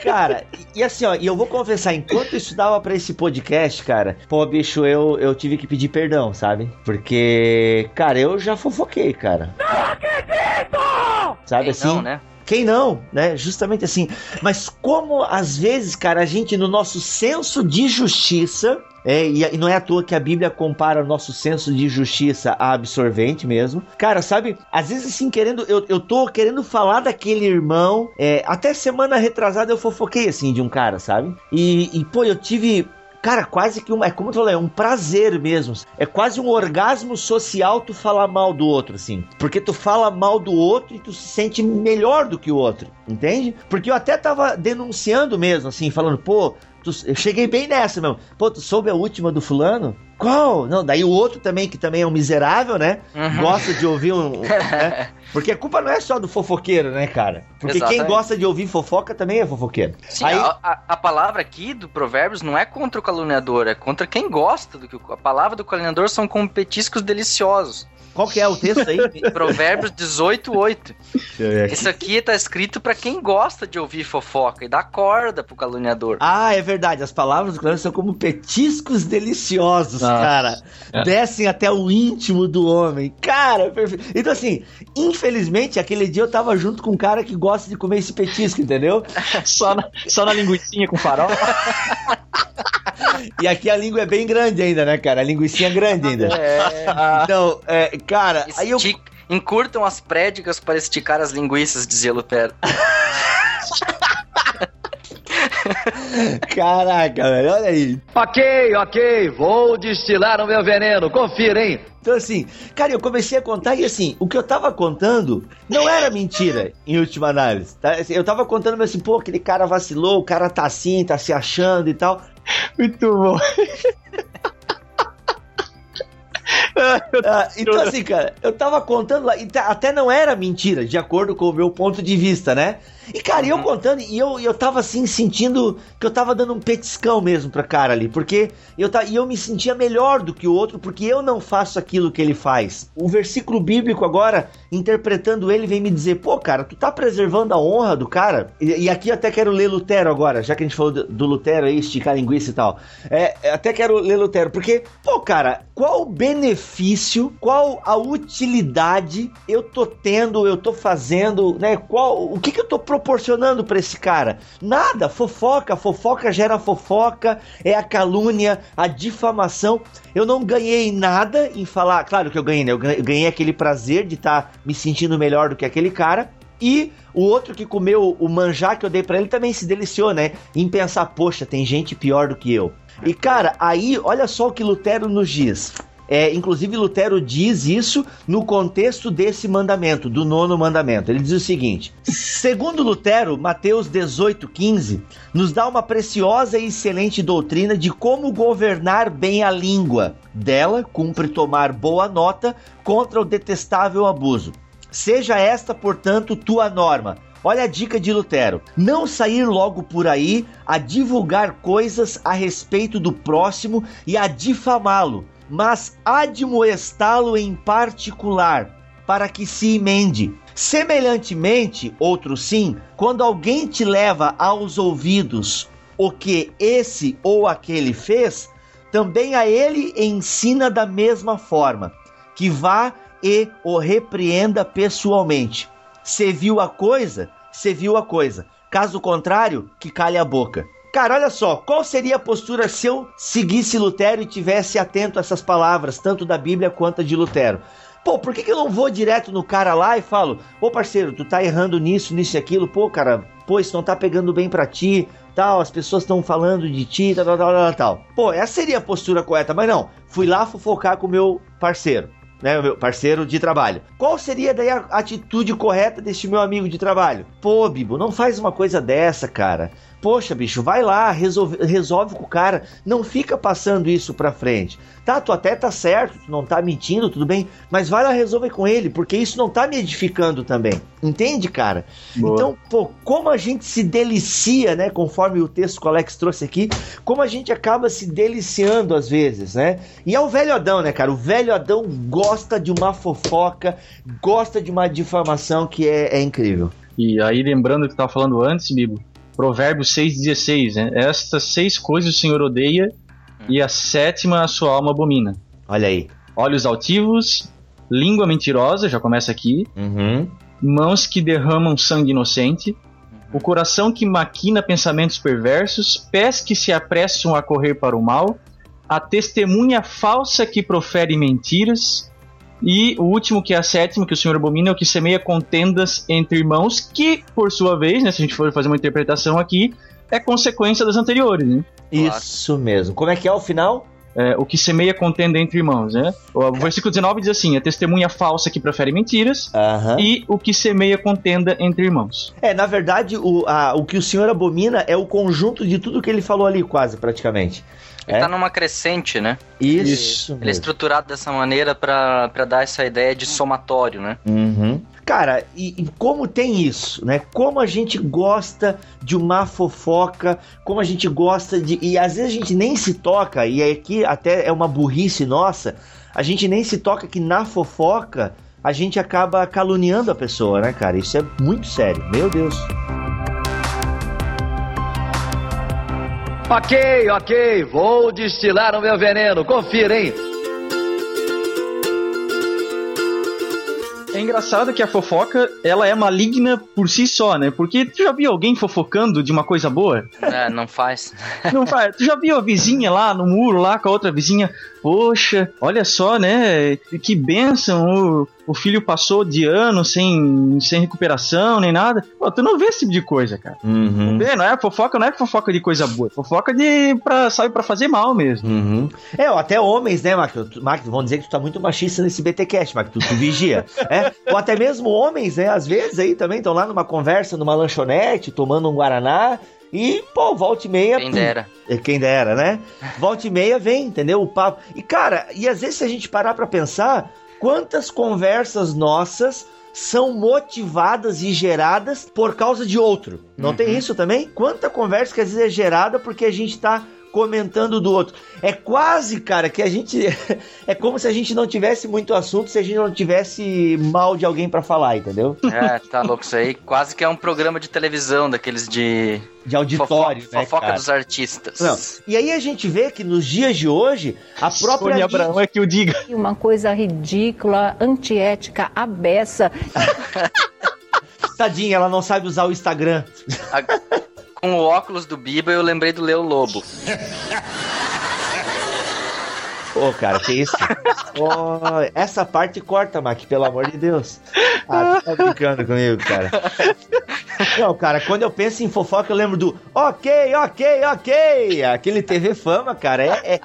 Cara, e, e assim, ó, e eu vou confessar, enquanto eu estudava pra esse podcast, cara, pô, bicho, eu, eu tive que pedir perdão, sabe? Porque, cara, eu já fofoquei, cara. Sabe Quem assim? não, né? Quem não, né? Justamente assim. Mas como às vezes, cara, a gente no nosso senso de justiça, é, e, não é à toa que a Bíblia compara o nosso senso de justiça a absorvente mesmo. Cara, sabe? Às vezes, assim, querendo. Eu, eu tô querendo falar daquele irmão. é, até semana retrasada eu fofoquei, assim, de um cara, sabe? E, e pô, eu tive. Cara, quase que um. É como tu falou, é um prazer mesmo. É quase um orgasmo social tu falar mal do outro, assim. Porque tu fala mal do outro e tu se sente melhor do que o outro, entende? Porque eu até tava denunciando mesmo, assim, falando, pô, tu- eu cheguei bem nessa mesmo. Pô, tu soube a última do fulano? Qual? Não, daí o outro também, que também é um miserável, né? Uhum. Gosta de ouvir um. né? Porque a culpa não é só do fofoqueiro, né, cara? Porque quem Exatamente. gosta de ouvir fofoca também é fofoqueiro. Sim, Aí, a, a- a palavra aqui do Provérbios não é contra o caluniador, é contra quem gosta do que a palavra do caluniador são como petiscos deliciosos. Qual que é o texto aí? Provérbios 18:8. Deixa eu ver aqui. Isso aqui tá escrito pra quem gosta de ouvir fofoca e dá corda pro caluniador. Ah, é verdade. As palavras do Cleber são como petiscos deliciosos, Ah, cara. é. Descem até o íntimo do homem. Cara, perfeito. Então, assim, infelizmente, aquele dia eu tava junto com um cara que gosta de comer esse petisco, entendeu? Só na, só na linguicinha com farol. E aqui a língua é bem grande ainda, né, cara? A linguiça é grande ainda. É. Então, é, cara, aí eu. Encurtam as prédicas para esticar as linguiças, dizia Lutero. Caraca, velho, olha aí. Ok, ok, vou destilar o meu veneno, confira, hein? Então, assim, cara, eu comecei a contar e, assim, o que eu tava contando não era mentira, em última análise, tá? Assim, eu tava contando, mas assim, pô, aquele cara vacilou, o cara tá assim, tá se achando e tal. Muito bom. Ah, então, assim, cara, eu tava contando lá, e tá- até não era mentira, de acordo com o meu ponto de vista, né? E, cara, eu contando, e eu, eu tava assim, sentindo que eu tava dando um petiscão mesmo pra cara ali, porque eu, ta, e eu me sentia melhor do que o outro, porque eu não faço aquilo que ele faz. O versículo bíblico agora, interpretando ele, vem me dizer, pô, cara, tu tá preservando a honra do cara? E, e aqui eu até quero ler Lutero agora, já que a gente falou do, do Lutero aí, esticar linguiça e tal. É, até quero ler Lutero, porque, pô, cara, qual o benefício, qual a utilidade eu tô tendo, eu tô fazendo, né? Qual, o que que eu tô proporcionando pra esse cara? Nada, fofoca, fofoca gera fofoca, é a calúnia, a difamação. Eu não ganhei nada em falar, claro que eu ganhei, né? Eu ganhei, aquele prazer de estar me sentindo melhor do que aquele cara. E o outro que comeu o manjar que eu dei pra ele também se deliciou, né? Em pensar, poxa, tem gente pior do que eu. E cara, aí, olha só o que Lutero nos diz. É, inclusive, Lutero diz isso no contexto desse mandamento, do nono mandamento. Ele diz o seguinte: segundo Lutero, Mateus 18,15 nos dá uma preciosa e excelente doutrina de como governar bem a língua. Dela, cumpre tomar boa nota contra o detestável abuso. Seja esta, portanto, tua norma. Olha a dica de Lutero: não sair logo por aí a divulgar coisas a respeito do próximo e a difamá-lo, mas admoestá-lo em particular, para que se emende. Semelhantemente, outro sim, quando alguém te leva aos ouvidos o que esse ou aquele fez, também a ele ensina da mesma forma, que vá e o repreenda pessoalmente. Se viu a coisa, se viu a coisa. Caso contrário, que calhe a boca. Cara, olha só, qual seria a postura se eu seguisse Lutero e tivesse atento a essas palavras, tanto da Bíblia quanto de Lutero? Pô, por que, que eu não vou direto no cara lá e falo, ô parceiro, tu tá errando nisso, nisso e aquilo, pô, cara, pô, isso não tá pegando bem pra ti, tal, as pessoas estão falando de ti, tal, tal, tal, tal, tal. Pô, essa seria a postura correta, mas não, fui lá fofocar com o meu parceiro né, meu parceiro de trabalho. Qual seria daí a atitude correta deste meu amigo de trabalho? Pô, Bibo, não faz uma coisa dessa, cara. Poxa, bicho, vai lá, resolve, resolve com o cara, não fica passando isso pra frente. Tá, tu até tá certo, tu não tá mentindo, tudo bem, mas vai lá resolver com ele, porque isso não tá me edificando também. Entende, cara? Boa. Então, pô, como a gente se delicia, né, conforme o texto que o Alex trouxe aqui, como a gente acaba se deliciando às vezes, né? E é o velho Adão, né, cara? O velho Adão gosta de uma fofoca, gosta de uma difamação que é, é incrível. E aí, lembrando o que eu tava falando antes, Bibo, Provérbios 6,16, né? Estas seis coisas o Senhor odeia e a sétima a sua alma abomina. Olha aí. Olhos altivos, língua mentirosa, já começa aqui, Uhum. mãos que derramam sangue inocente, o coração que maquina pensamentos perversos, pés que se apressam a correr para o mal, a testemunha falsa que profere mentiras, e o último, que é a sétima, que o Senhor abomina, é o que semeia contendas entre irmãos, que, por sua vez, né, se a gente for fazer uma interpretação aqui, é consequência das anteriores, né? Isso mesmo. Como é que é o final? É, o que semeia contenda entre irmãos, né? O versículo 19 diz assim: a testemunha falsa que profere mentiras Aham. e o que semeia contenda entre irmãos. É, na verdade, o, a- o que o senhor abomina é o conjunto de tudo que ele falou ali, quase, praticamente. Ele É? tá numa crescente, né? Isso, Ele é mesmo. estruturado dessa maneira pra pra dar essa ideia de somatório, né? Uhum. Cara, e, e como tem isso, né? Como a gente gosta de uma fofoca, como a gente gosta de. E às vezes a gente nem se toca, e aqui até é uma burrice nossa, a gente nem se toca que na fofoca a gente acaba caluniando a pessoa, né, cara? Isso é muito sério, meu Deus. Ok, ok, vou destilar o meu veneno, confira, hein? É engraçado que a fofoca, ela é maligna por si só, né? Porque tu já viu alguém fofocando de uma coisa boa? É, não faz. Não faz. Tu já viu a vizinha lá no muro, lá com a outra vizinha? Poxa, olha só, né? Que bênção. O, o filho passou de ano sem, sem recuperação nem nada. Pô, tu não vê esse tipo de coisa, cara. Uhum. Vê, não é fofoca, não é fofoca de coisa boa. é Fofoca de, pra, sabe, pra fazer mal mesmo. Uhum. É, ó, até homens, né, Marcos? Tu- Marcos, vão dizer que tu tá muito machista nesse BTcast, Marcos, tu, tu vigia. é? Ou até mesmo homens, né, às vezes aí também estão lá numa conversa, numa lanchonete, tomando um Guaraná, e, pô, volta e meia... Quem dera. é, Quem dera, né? Volta e meia vem, entendeu? O papo. E, cara, e às vezes se a gente parar pra pensar, quantas conversas nossas são motivadas e geradas por causa de outro? Não tem isso também? Quanta conversa que às vezes é gerada porque a gente tá comentando do outro. É quase, cara, que a gente. É como se a gente não tivesse muito assunto se a gente não tivesse mal de alguém pra falar, entendeu? É, tá louco isso aí. Quase que é um programa de televisão daqueles de De auditório, fofo- né? fofoca cara? dos artistas. Não. E aí a gente vê que nos dias de hoje, a própria. Sônia Abraão é que o diga. Uma coisa ridícula, antiética, abessa. Tadinha, ela não sabe usar o Instagram. A- Com o óculos do Biba, eu lembrei do Leo Lobo. Ô, cara, que isso? Ô, essa parte corta, Mac, pelo amor de Deus. Ah, tá brincando comigo, cara. Não, cara, quando eu penso em fofoca, eu lembro do ok, ok, ok. Aquele TV Fama, cara, é, é,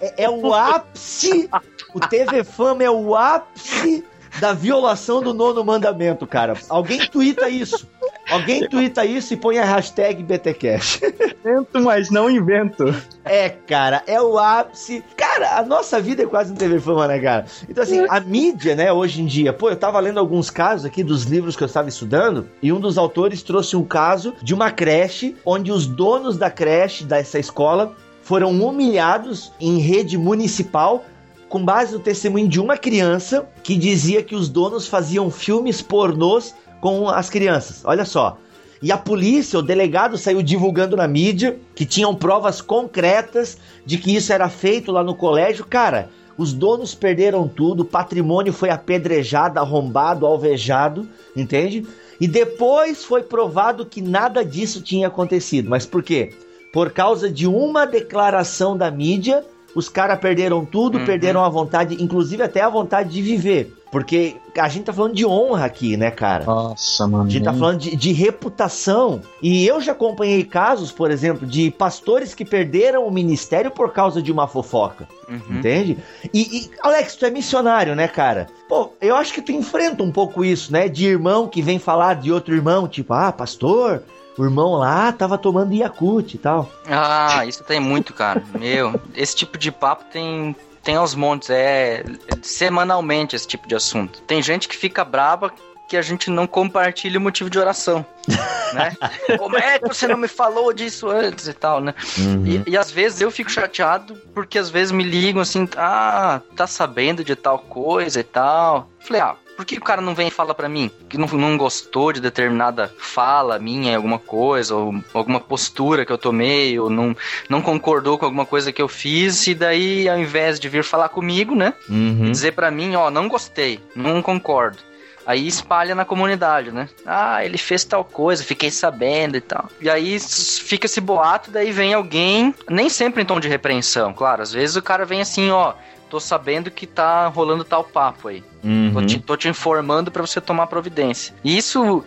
é, é o ápice. O TV Fama é o ápice da violação do nono mandamento, cara. Alguém tuita isso. Alguém tuita isso e põe a hashtag BTCast. Invento, mas não invento. É, cara, é o ápice. Cara, a nossa vida é quase um TV Fama, né, cara? Então, assim, a mídia, né, hoje em dia, pô, eu tava lendo alguns casos aqui dos livros que eu estava estudando, e um dos autores trouxe um caso de uma creche onde os donos da creche, dessa escola, foram humilhados em rede municipal com base no testemunho de uma criança que dizia que os donos faziam filmes pornôs com as crianças. Olha só. E a polícia, o delegado saiu divulgando na mídia que tinham provas concretas de que isso era feito lá no colégio. Cara, os donos perderam tudo, o patrimônio foi apedrejado, arrombado, alvejado, entende? E depois foi provado que nada disso tinha acontecido. Mas por quê? Por causa de uma declaração da mídia, os caras perderam tudo, perderam a vontade, inclusive até a vontade de viver. Porque a gente tá falando de honra aqui, né, cara? Nossa, mano. A gente tá falando de, de reputação. E eu já acompanhei casos, por exemplo, de pastores que perderam o ministério por causa de uma fofoca. Uhum. Entende? E, e, Alex, tu é missionário, né, cara? Pô, eu acho que tu enfrenta um pouco isso, né? De irmão que vem falar de outro irmão, tipo, ah, pastor, o irmão lá tava tomando Yakut e tal. Ah, isso tem muito, cara. Meu, esse tipo de papo tem, tem aos montes. É semanalmente esse tipo de assunto. Tem gente que fica braba que a gente não compartilha o motivo de oração, né? Como é que você não me falou disso antes e tal, né? E, e às vezes eu fico chateado porque às vezes me ligam assim, ah, tá sabendo de tal coisa e tal. Falei, ah, por que o cara não vem e fala pra mim que não, não gostou de determinada fala minha alguma coisa, ou alguma postura que eu tomei, ou não, não concordou com alguma coisa que eu fiz, e daí ao invés de vir falar comigo, né? Uhum. Dizer pra mim, ó, não gostei, não concordo. Aí espalha na comunidade, né? Ah, ele fez tal coisa, fiquei sabendo e tal. E aí fica esse boato, daí vem alguém, nem sempre em tom de repreensão, claro. Às vezes o cara vem assim, ó, tô sabendo que tá rolando tal papo aí. Tô, te, tô te informando pra você tomar providência. E isso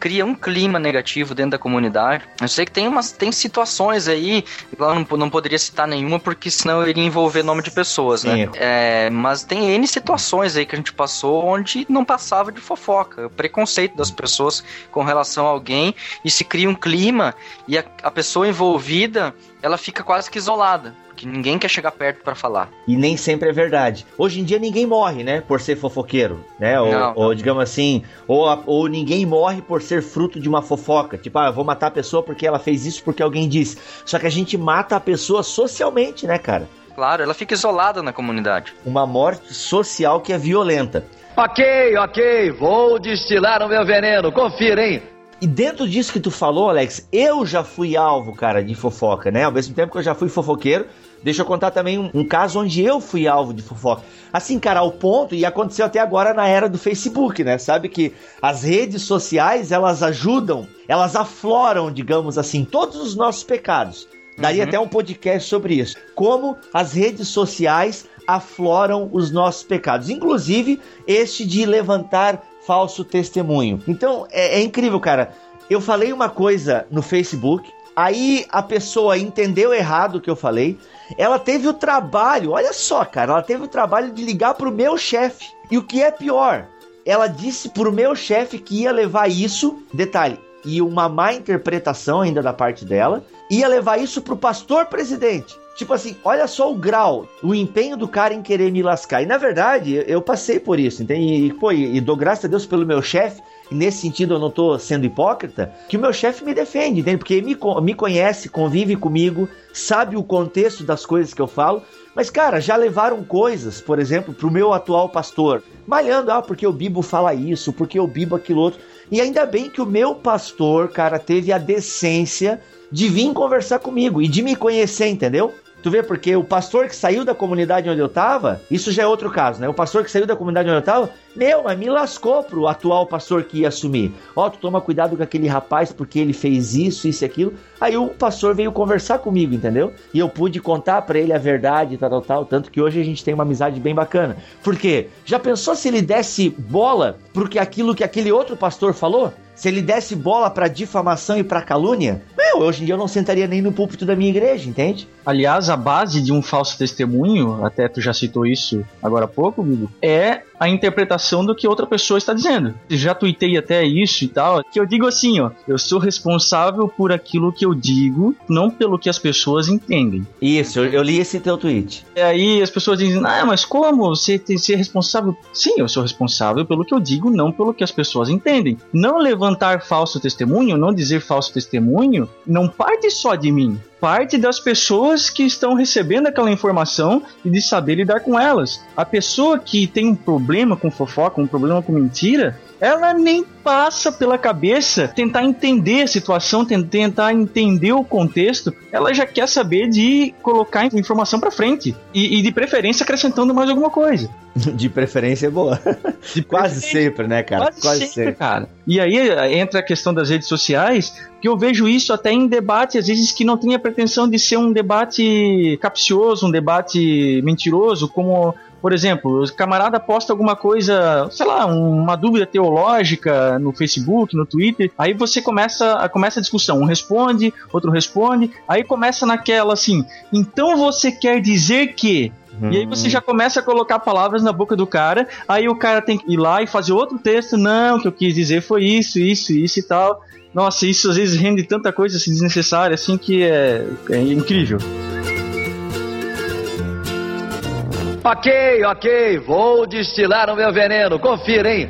cria um clima negativo dentro da comunidade. Eu sei que tem umas tem situações aí, igual não, não poderia citar nenhuma porque senão eu iria envolver nome de pessoas, né? É, mas tem N situações aí que a gente passou onde não passava de fofoca, o preconceito das pessoas com relação a alguém e se cria um clima e a, a pessoa envolvida ela fica quase que isolada, porque ninguém quer chegar perto pra falar. E nem sempre é verdade. Hoje em dia ninguém morre, né? Por ser fofoqueiro, né? Ou, Não. ou, digamos assim, ou, ou ninguém morre por ser fruto de uma fofoca. Tipo, ah, eu vou matar a pessoa porque ela fez isso porque alguém disse. Só que a gente mata a pessoa socialmente, né, cara? Claro, ela fica isolada na comunidade. Uma morte social que é violenta. Ok, ok, vou destilar o meu veneno, confira, hein? E dentro disso que tu falou, Alex, eu já fui alvo, cara, de fofoca, né? Ao mesmo tempo que eu já fui fofoqueiro, deixa eu contar também um, um caso onde eu fui alvo de fofoca. Assim, cara, ao ponto, e aconteceu até agora na era do Facebook, né? Sabe que as redes sociais, elas ajudam, elas afloram, digamos assim, todos os nossos pecados. Daria até um podcast sobre isso. Como as redes sociais afloram os nossos pecados. Inclusive, este de levantar falso testemunho. Então, é, é incrível, cara. Eu falei uma coisa no Facebook, aí a pessoa entendeu errado o que eu falei. Ela teve o trabalho, olha só, cara, ela teve o trabalho de ligar pro meu chefe. E o que é pior, ela disse pro meu chefe que ia levar isso, detalhe, e uma má interpretação ainda da parte dela, ia levar isso pro pastor presidente. Tipo assim, olha só o grau, o empenho do cara em querer me lascar. E na verdade, eu, passei por isso, entende? E, pô, e, dou graças a Deus pelo meu chefe, nesse sentido eu não tô sendo hipócrita, que o meu chefe me defende, entende? Porque me, me conhece, convive comigo, sabe o contexto das coisas que eu falo. Mas, cara, já levaram coisas, por exemplo, pro meu atual pastor, malhando, ah, porque o Bibo fala isso, porque o Bibo aquilo outro. E ainda bem que o meu pastor, cara, teve a decência de vir conversar comigo e de me conhecer, entendeu? Tu vê, porque o pastor que saiu da comunidade onde eu tava, isso já é outro caso, né? O pastor que saiu da comunidade onde eu tava, meu, mas me lascou pro atual pastor que ia assumir. Ó, tu toma cuidado com aquele rapaz porque ele fez isso, isso e aquilo. Aí o pastor veio conversar comigo, entendeu? E eu pude contar pra ele a verdade, tal, tal, tal. Tanto que hoje a gente tem uma amizade bem bacana. Por quê? Já pensou se ele desse bola pro que aquilo que aquele outro pastor falou? Se ele desse bola pra difamação e pra calúnia? Meu, hoje em dia eu não sentaria nem no púlpito da minha igreja, entende? Aliás, a base de um falso testemunho, até tu já citou isso agora há pouco, Bibo, é a interpretação do que outra pessoa está dizendo. Já tuitei até isso e tal, que eu digo assim, ó, eu sou responsável por aquilo que eu digo, não pelo que as pessoas entendem. Isso, eu, li esse teu tweet. E aí as pessoas dizem, ah, mas como você tem que ser responsável? Sim, eu sou responsável pelo que eu digo, não pelo que as pessoas entendem. Não levantar falso testemunho, não dizer falso testemunho, não parte só de mim. Parte das pessoas que estão recebendo aquela informação e de saber lidar com elas. A pessoa que tem um problema com fofoca, um problema com mentira, ela nem passa pela cabeça tentar entender a situação, ten- tentar entender o contexto. Ela já quer saber de colocar informação pra frente e, e de preferência acrescentando mais alguma coisa. De preferência é boa. Quase sempre, né, cara? Quase, sempre, cara. E aí entra a questão das redes sociais, que eu vejo isso até em debate, às vezes que não tem a pretensão de ser um debate capcioso, um debate mentiroso, como, por exemplo, o camarada posta alguma coisa, sei lá, uma dúvida teológica no Facebook, no Twitter, aí você começa, começa a discussão, um responde, outro responde, aí começa naquela assim, então você quer dizer que e aí você já começa a colocar palavras na boca do cara, aí o cara tem que ir lá e fazer outro texto, não, o que eu quis dizer foi isso, isso, isso e tal. Nossa, isso às vezes rende tanta coisa assim, desnecessária, assim, que é, é incrível. Ok, ok, vou destilar o meu veneno, confira, hein?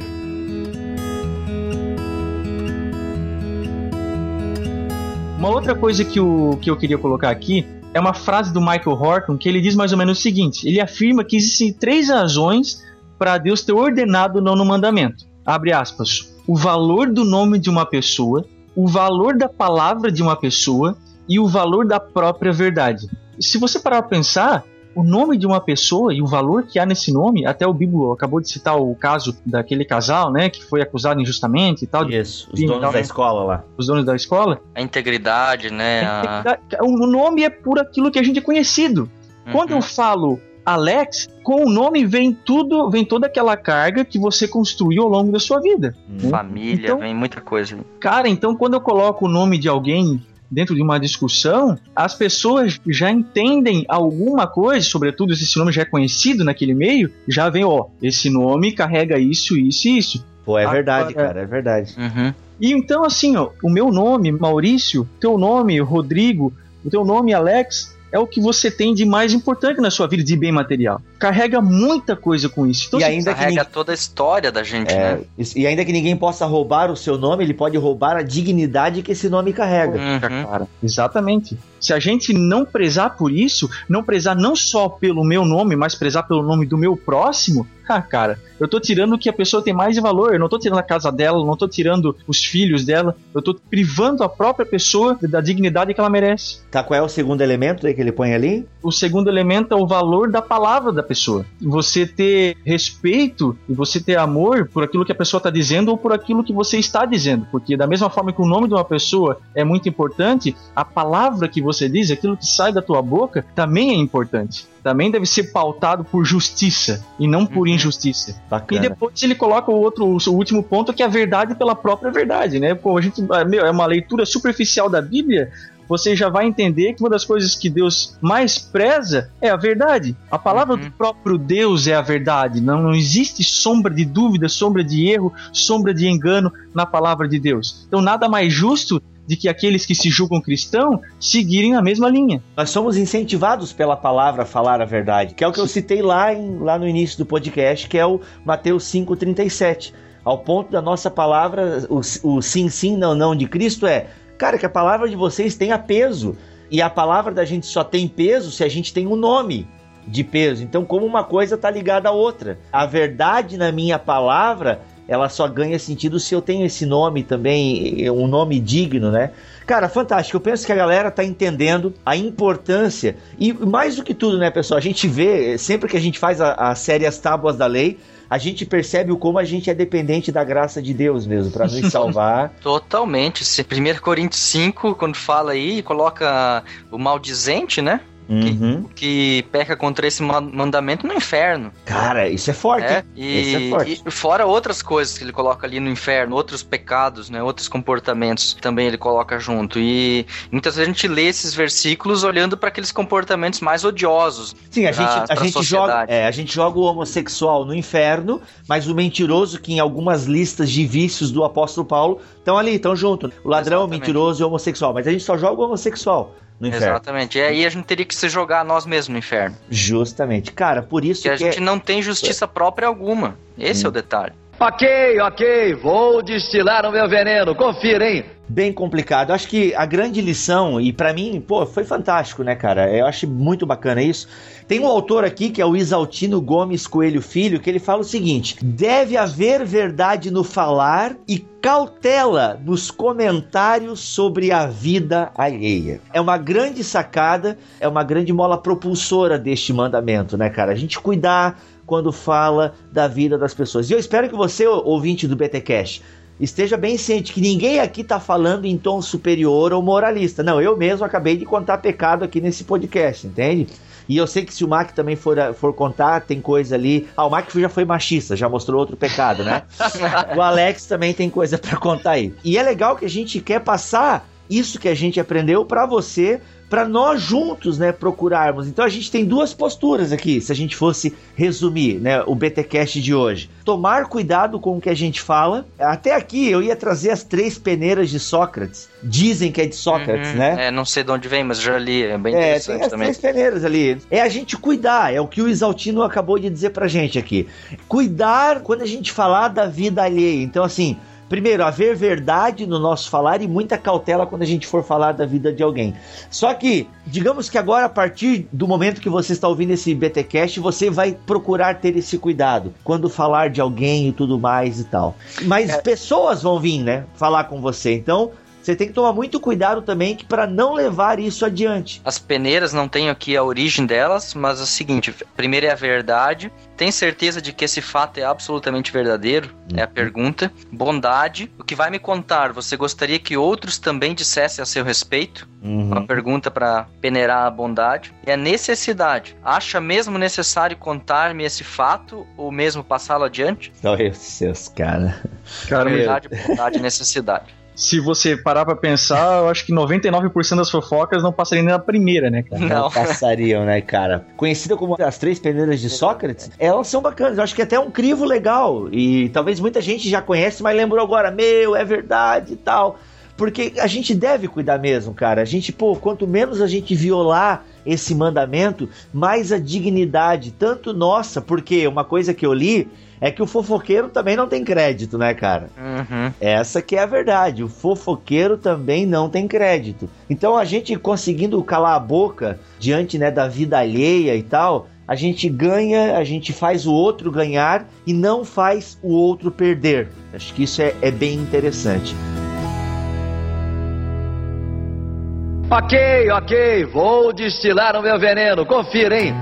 Uma outra coisa que, o, que eu queria colocar aqui é uma frase do Michael Horton que ele diz mais ou menos o seguinte: ele afirma que existem três razões para Deus ter ordenado o nono mandamento. Abre aspas. O valor do nome de uma pessoa, o valor da palavra de uma pessoa e o valor da própria verdade. Se você parar para pensar, o nome de uma pessoa e o valor que há nesse nome, até o Bíblia acabou de citar o caso daquele casal, né, que foi acusado injustamente e tal, Isso, os donos então, da né? escola lá. os donos da escola. A integridade, né? A... O nome é por aquilo que a gente é conhecido. Quando eu Uhum. falo Alex, com o nome vem tudo, vem toda aquela carga que você construiu ao longo da sua vida. Família, Então- vem muita coisa. Cara, então quando eu coloco o nome de alguém dentro de uma discussão, as pessoas já entendem alguma coisa, sobretudo se esse nome já é conhecido naquele meio, já vem, ó, esse nome carrega isso, isso e isso. Pô, é Agora- verdade, cara, é verdade. Uhum. E então, assim, ó, o meu nome, Maurício, teu nome, Rodrigo, o teu nome, Alex, é o que você tem de mais importante na sua vida de bem material. Carrega muita coisa com isso. Então, E se- ainda que Carrega ninguém- toda a história da gente, É, né? e ainda que ninguém possa roubar o seu nome, ele pode roubar a dignidade que esse nome carrega. Uhum. cara. Exatamente. Se a gente não prezar por isso, não prezar não só pelo meu nome, mas prezar pelo nome do meu próximo, ah, cara, eu tô tirando o que a pessoa tem mais de valor. Eu não tô tirando a casa dela, não tô tirando os filhos dela, eu tô privando a própria pessoa da dignidade que ela merece. Tá, qual é o segundo elemento aí que ele põe ali? O segundo elemento é o valor da palavra da pessoa. Você ter respeito e você ter amor por aquilo que a pessoa está dizendo ou por aquilo que você está dizendo. Porque, da mesma forma que o nome de uma pessoa é muito importante, a palavra que você diz, aquilo que sai da tua boca, também é importante. Também deve ser pautado por justiça e não por Uhum. injustiça. E Bacana. depois ele coloca o outro, o último ponto, que é a verdade pela própria verdade, né? Pô, a gente, é, meu, é uma leitura superficial da Bíblia, você já vai entender que uma das coisas que Deus mais preza é a verdade. A palavra Uhum. do próprio Deus é a verdade. Não, não existe sombra de dúvida, sombra de erro, sombra de engano na palavra de Deus. Então, nada mais justo de que aqueles que se julgam cristãos seguirem na mesma linha. Nós somos incentivados pela palavra a falar a verdade, que é o que eu citei lá, em- lá no início do podcast, que é o Mateus 5,37. Ao ponto da nossa palavra, o, o sim, sim, não, não de Cristo é, cara, que a palavra de vocês tenha peso. E a palavra da gente só tem peso se a gente tem um nome de peso. Então, como uma coisa está ligada à outra. A verdade na minha palavra, ela só ganha sentido se eu tenho esse nome também, um nome digno, né? Cara, fantástico. Eu penso que a galera tá entendendo a importância. E mais do que tudo, né, pessoal? A gente vê, sempre que a gente faz a, a série As Tábuas da Lei, a gente percebe o como a gente é dependente da graça de Deus mesmo, para nos salvar. Totalmente. Se 1 Coríntios 5, quando fala aí, coloca o maldizente, né? Uhum. Que peca contra esse ma- mandamento no inferno. Cara, isso é forte. É, e, Isso é forte. e fora outras coisas que ele coloca ali no inferno, outros pecados, né, outros comportamentos que também ele coloca junto. E muitas vezes a gente lê esses versículos olhando para aqueles comportamentos mais odiosos. Sim, a pra- gente, a pra gente joga, é, a gente joga o homossexual no inferno, mas o mentiroso que em algumas listas de vícios do apóstolo Paulo estão ali, estão junto. O ladrão, o Exatamente. mentiroso e o homossexual, mas a gente só joga o homossexual no inferno. Exatamente. E aí a gente teria que se jogar nós mesmos no inferno. Justamente. Cara, por isso a que é- gente não tem justiça própria alguma. Esse é o detalhe. Ok, ok, vou destilar o meu veneno, confira, hein? Bem complicado. Acho que a grande lição, e pra mim, pô, foi fantástico, né, cara? Eu acho muito bacana isso. Tem um autor aqui, que é o Isaltino Gomes Coelho Filho, que ele fala o seguinte: deve haver verdade no falar e cautela nos comentários sobre a vida alheia. É uma grande sacada, é uma grande mola propulsora deste mandamento, né, cara? A gente cuidar quando fala da vida das pessoas. E eu espero que você, ouvinte do BTcast, esteja bem ciente que ninguém aqui está falando em tom superior ou moralista. Não, eu mesmo acabei de contar pecado aqui nesse podcast, entende? E eu sei que se o Mac também for, for contar, tem coisa ali. Ah, o Mac já foi machista, já mostrou outro pecado, né? o Alex também tem coisa para contar aí. E é legal que a gente quer passar isso que a gente aprendeu para você, para nós juntos, né, procurarmos. Então a gente tem duas posturas aqui, se a gente fosse resumir, né, o BTcast de hoje. Tomar cuidado com o que a gente fala. Até aqui eu ia trazer as três peneiras de Sócrates. Dizem que é de Sócrates, Uhum. né? É, não sei de onde vem, mas já li. É bem É, interessante tem as também. três peneiras ali. É a gente cuidar, é o que o Isaltino acabou de dizer pra gente aqui. Cuidar quando a gente falar da vida alheia. Então, assim, primeiro, haver verdade no nosso falar e muita cautela quando a gente for falar da vida de alguém. Só que, digamos que agora, a partir do momento que você está ouvindo esse BTcast, você vai procurar ter esse cuidado quando falar de alguém e tudo mais e tal. Mas pessoas vão vir, né, falar com você. Então, você tem que tomar muito cuidado também para não levar isso adiante. As peneiras não tenho aqui a origem delas, mas é o seguinte: primeiro é a verdade. Tem certeza de que esse fato é absolutamente verdadeiro? É a pergunta. Bondade. O que vai me contar? Você gostaria que outros também dissessem a seu respeito? Uma pergunta para peneirar a bondade. E a necessidade. Acha mesmo necessário contar-me esse fato ou mesmo passá-lo adiante? Olha seus caras. Cara, Verdade, bondade e necessidade. Se você parar pra pensar, eu acho que 99% das fofocas não passariam nem na primeira, né, cara? Não Não. passariam, né, cara? Conhecida como as três peneiras de Sócrates, elas são bacanas. Eu acho que até um crivo legal. E talvez muita gente já conhece, mas lembrou agora, meu, é verdade e tal. Porque a gente deve cuidar mesmo, cara. A gente, pô, quanto menos a gente violar esse mandamento, mais a dignidade, tanto nossa, porque uma coisa que eu li é que o fofoqueiro também não tem crédito, né, cara? Uhum. Essa que é a verdade. O fofoqueiro também não tem crédito. Então a gente conseguindo calar a boca diante né, da vida alheia e tal, a gente ganha, a gente faz o outro ganhar e não faz o outro perder. Acho que isso é, é bem interessante. Ok, ok, vou destilar o meu veneno, confira, hein?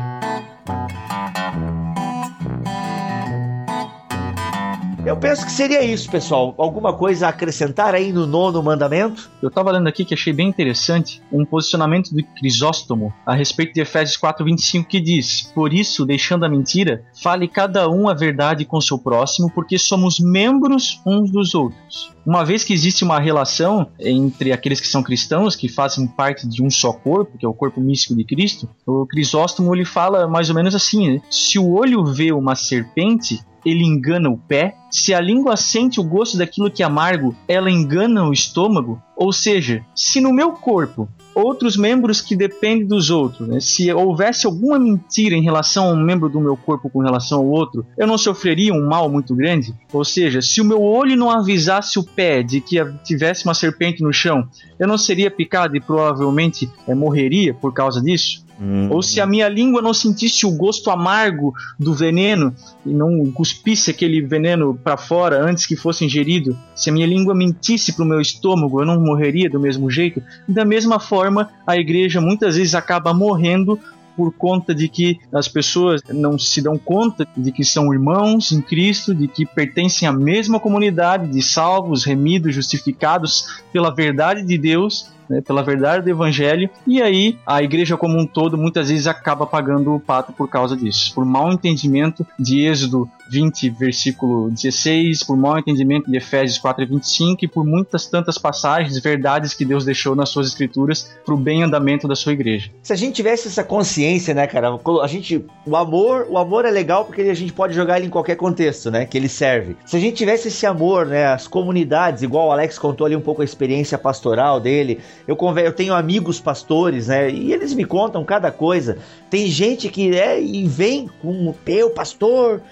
Eu penso que seria isso, pessoal. Alguma coisa a acrescentar aí no nono mandamento? Eu tava lendo aqui que achei bem interessante um posicionamento de Crisóstomo a respeito de Efésios 4:25 que diz: "Por isso, deixando a mentira, fale cada um a verdade com seu próximo, porque somos membros uns dos outros." Uma vez que existe uma relação entre aqueles que são cristãos, que fazem parte de um só corpo, que é o corpo místico de Cristo, o Crisóstomo ele fala mais ou menos assim: né? se o olho vê uma serpente, ele engana o pé. Se a língua sente o gosto daquilo que é amargo, ela engana o estômago. Ou seja, se no meu corpo outros membros que dependem dos outros, né, se houvesse alguma mentira em relação a um membro do meu corpo com relação ao outro, eu não sofreria um mal muito grande? Ou seja, se o meu olho não avisasse o pé de que tivesse uma serpente no chão, eu não seria picado e provavelmente eh, morreria por causa disso? Ou se a minha língua não sentisse o gosto amargo do veneno e não cuspisse aquele veneno para fora antes que fosse ingerido, se a minha língua mentisse para o meu estômago, eu não morreria do mesmo jeito? Da mesma forma, a igreja muitas vezes acaba morrendo por conta de que as pessoas não se dão conta de que são irmãos em Cristo, de que pertencem à mesma comunidade de salvos, remidos, justificados pela verdade de Deus né, pela verdade do evangelho, e aí a igreja como um todo muitas vezes acaba pagando o pato por causa disso, por mau entendimento de Êxodo 20, versículo 16, por mau entendimento de Efésios 4 e 25 e por muitas tantas passagens, verdades que Deus deixou nas suas escrituras para o bem andamento da sua igreja. Se a gente tivesse essa consciência, né, cara? A gente, o amor, o amor é legal porque a gente pode jogar ele em qualquer contexto, né? Que ele serve. Se a gente tivesse esse amor, né, as comunidades, igual o Alex contou ali um pouco a experiência pastoral dele. Eu conver, eu tenho amigos pastores, né? E eles me contam cada coisa. Tem gente que é e vem com eu pastor,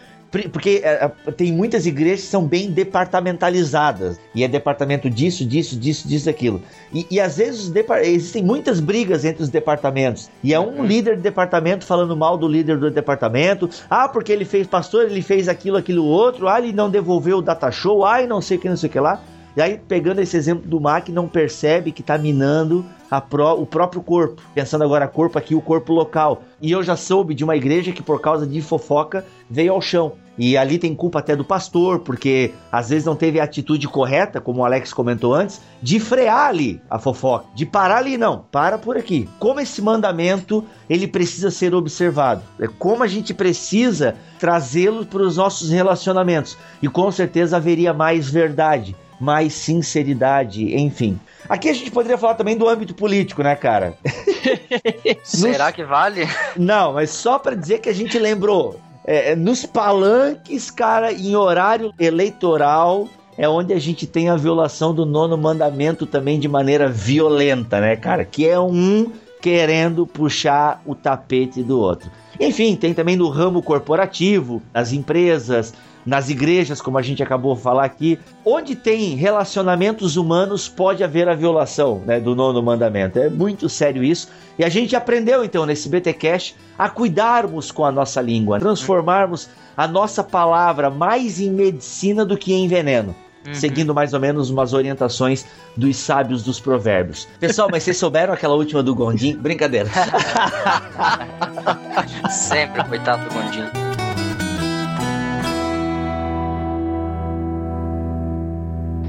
porque é, tem muitas igrejas que são bem departamentalizadas. E é departamento disso, disso, disso, disso, aquilo. E, e às vezes existem muitas brigas entre os departamentos. E é um líder de departamento falando mal do líder do departamento. Ah, porque ele fez pastor, ele fez aquilo, aquilo, outro. Ah, ele não devolveu o data show. Ah, e não sei o que, não sei o que lá. E aí, pegando esse exemplo do Mac, não percebe que está minando Pró, o próprio corpo. Pensando agora, corpo aqui, o corpo local. E eu já soube de uma igreja que, por causa de fofoca, veio ao chão. E ali tem culpa até do pastor, porque às vezes não teve a atitude correta, como o Alex comentou antes, de frear ali a fofoca. De parar ali, não. Para por aqui. Como esse mandamento, ele precisa ser observado. É como a gente precisa trazê-lo para os nossos relacionamentos. E com certeza haveria mais verdade mais sinceridade, enfim. Aqui a gente poderia falar também do âmbito político, né, cara? Será que vale? Não, mas só para dizer que a gente lembrou. É, nos palanques, cara, em horário eleitoral, é onde a gente tem a violação do nono mandamento também de maneira violenta, né, cara? Que é um querendo puxar o tapete do outro. Enfim, tem também no ramo corporativo, nas empresas, nas igrejas, como a gente acabou de falar aqui, onde tem relacionamentos humanos, pode haver a violação né, do nono mandamento. É muito sério isso. E a gente aprendeu então nesse BTcast a cuidarmos com a nossa língua, transformarmos a nossa palavra mais em medicina do que em veneno. seguindo mais ou menos umas orientações dos sábios dos provérbios. Pessoal, mas vocês souberam aquela última do Gondim? Brincadeira. Sempre, coitado do Gondim.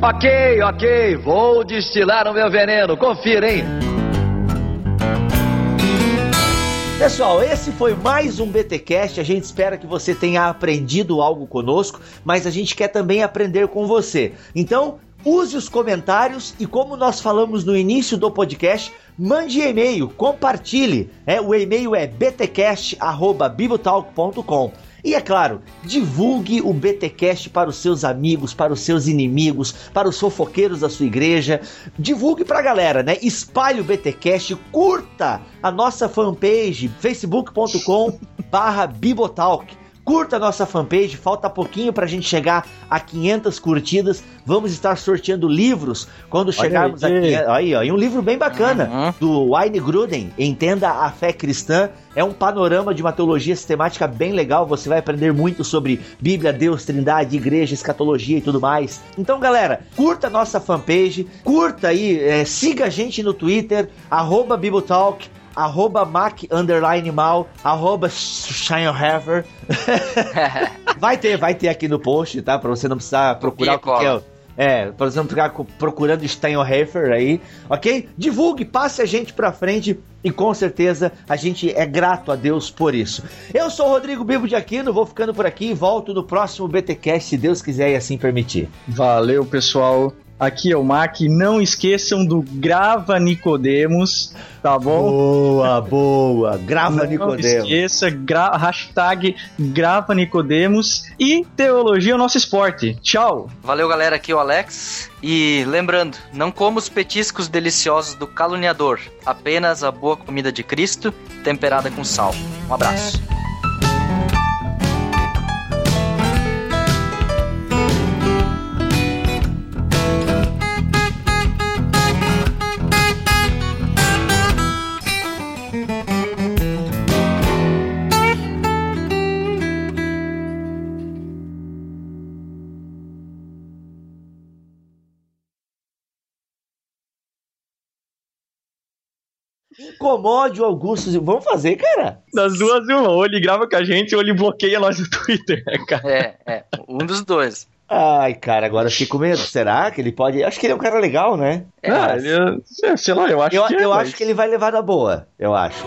Ok, ok, vou destilar o meu veneno, confira, hein? Pessoal, esse foi mais um BTcast. A gente espera que você tenha aprendido algo conosco, mas a gente quer também aprender com você. Então, use os comentários e como nós falamos no início do podcast, mande e-mail, compartilhe. É, o e-mail é btcast@bibotalk.com. E é claro, divulgue o BTcast para os seus amigos, para os seus inimigos, para os fofoqueiros da sua igreja. Divulgue para a galera, né? Espalhe o BTcast, curta a nossa fanpage facebook.com barra Bibotalk. Curta a nossa fanpage, falta pouquinho para a gente chegar a 500 curtidas. Vamos estar sorteando livros quando chegarmos aqui. Aí, ó, e um livro bem bacana Uhum. do Wayne Gruden, Entenda a Fé Cristã. É um panorama de uma teologia sistemática bem legal. Você vai aprender muito sobre Bíblia, Deus, Trindade, Igreja, Escatologia e tudo mais. Então, galera, curta a nossa fanpage, curta aí, é, siga a gente no Twitter, arroba Bibotalk, arroba Mac underline mal, arroba Scheinhofer. vai ter, vai ter aqui no post, tá? Pra você não precisar procurar o que, que é. É, pra você não ficar procurando Steinhofer aí, ok? Divulgue, passe a gente pra frente e com certeza a gente é grato a Deus por isso. Eu sou o Rodrigo Bibo de Aquino, vou ficando por aqui e volto no próximo BTcast, se Deus quiser e assim permitir. Valeu, pessoal. Aqui é o Mac. Não esqueçam do Grava Nicodemos, tá bom? Boa, boa. Grava Não Nicodemo. esqueça, gra hashtag Grava Nicodemos e Teologia é o nosso esporte. Tchau! Valeu, galera. Aqui é o Alex. E lembrando, não coma os petiscos deliciosos do caluniador. Apenas a boa comida de Cristo, temperada com sal. Um abraço. Incomode o Augusto. Vamos fazer, cara? Das duas, uma. Ou ele grava com a gente ou ele bloqueia nós no Twitter, né, cara? É, é. Um dos dois. Ai, cara, agora eu fiquei com medo. Será que ele pode. Acho que ele é um cara legal, né? É, Ah, ele, é- sei lá, eu acho eu que é, eu mas- acho que ele vai levar na boa. Eu acho.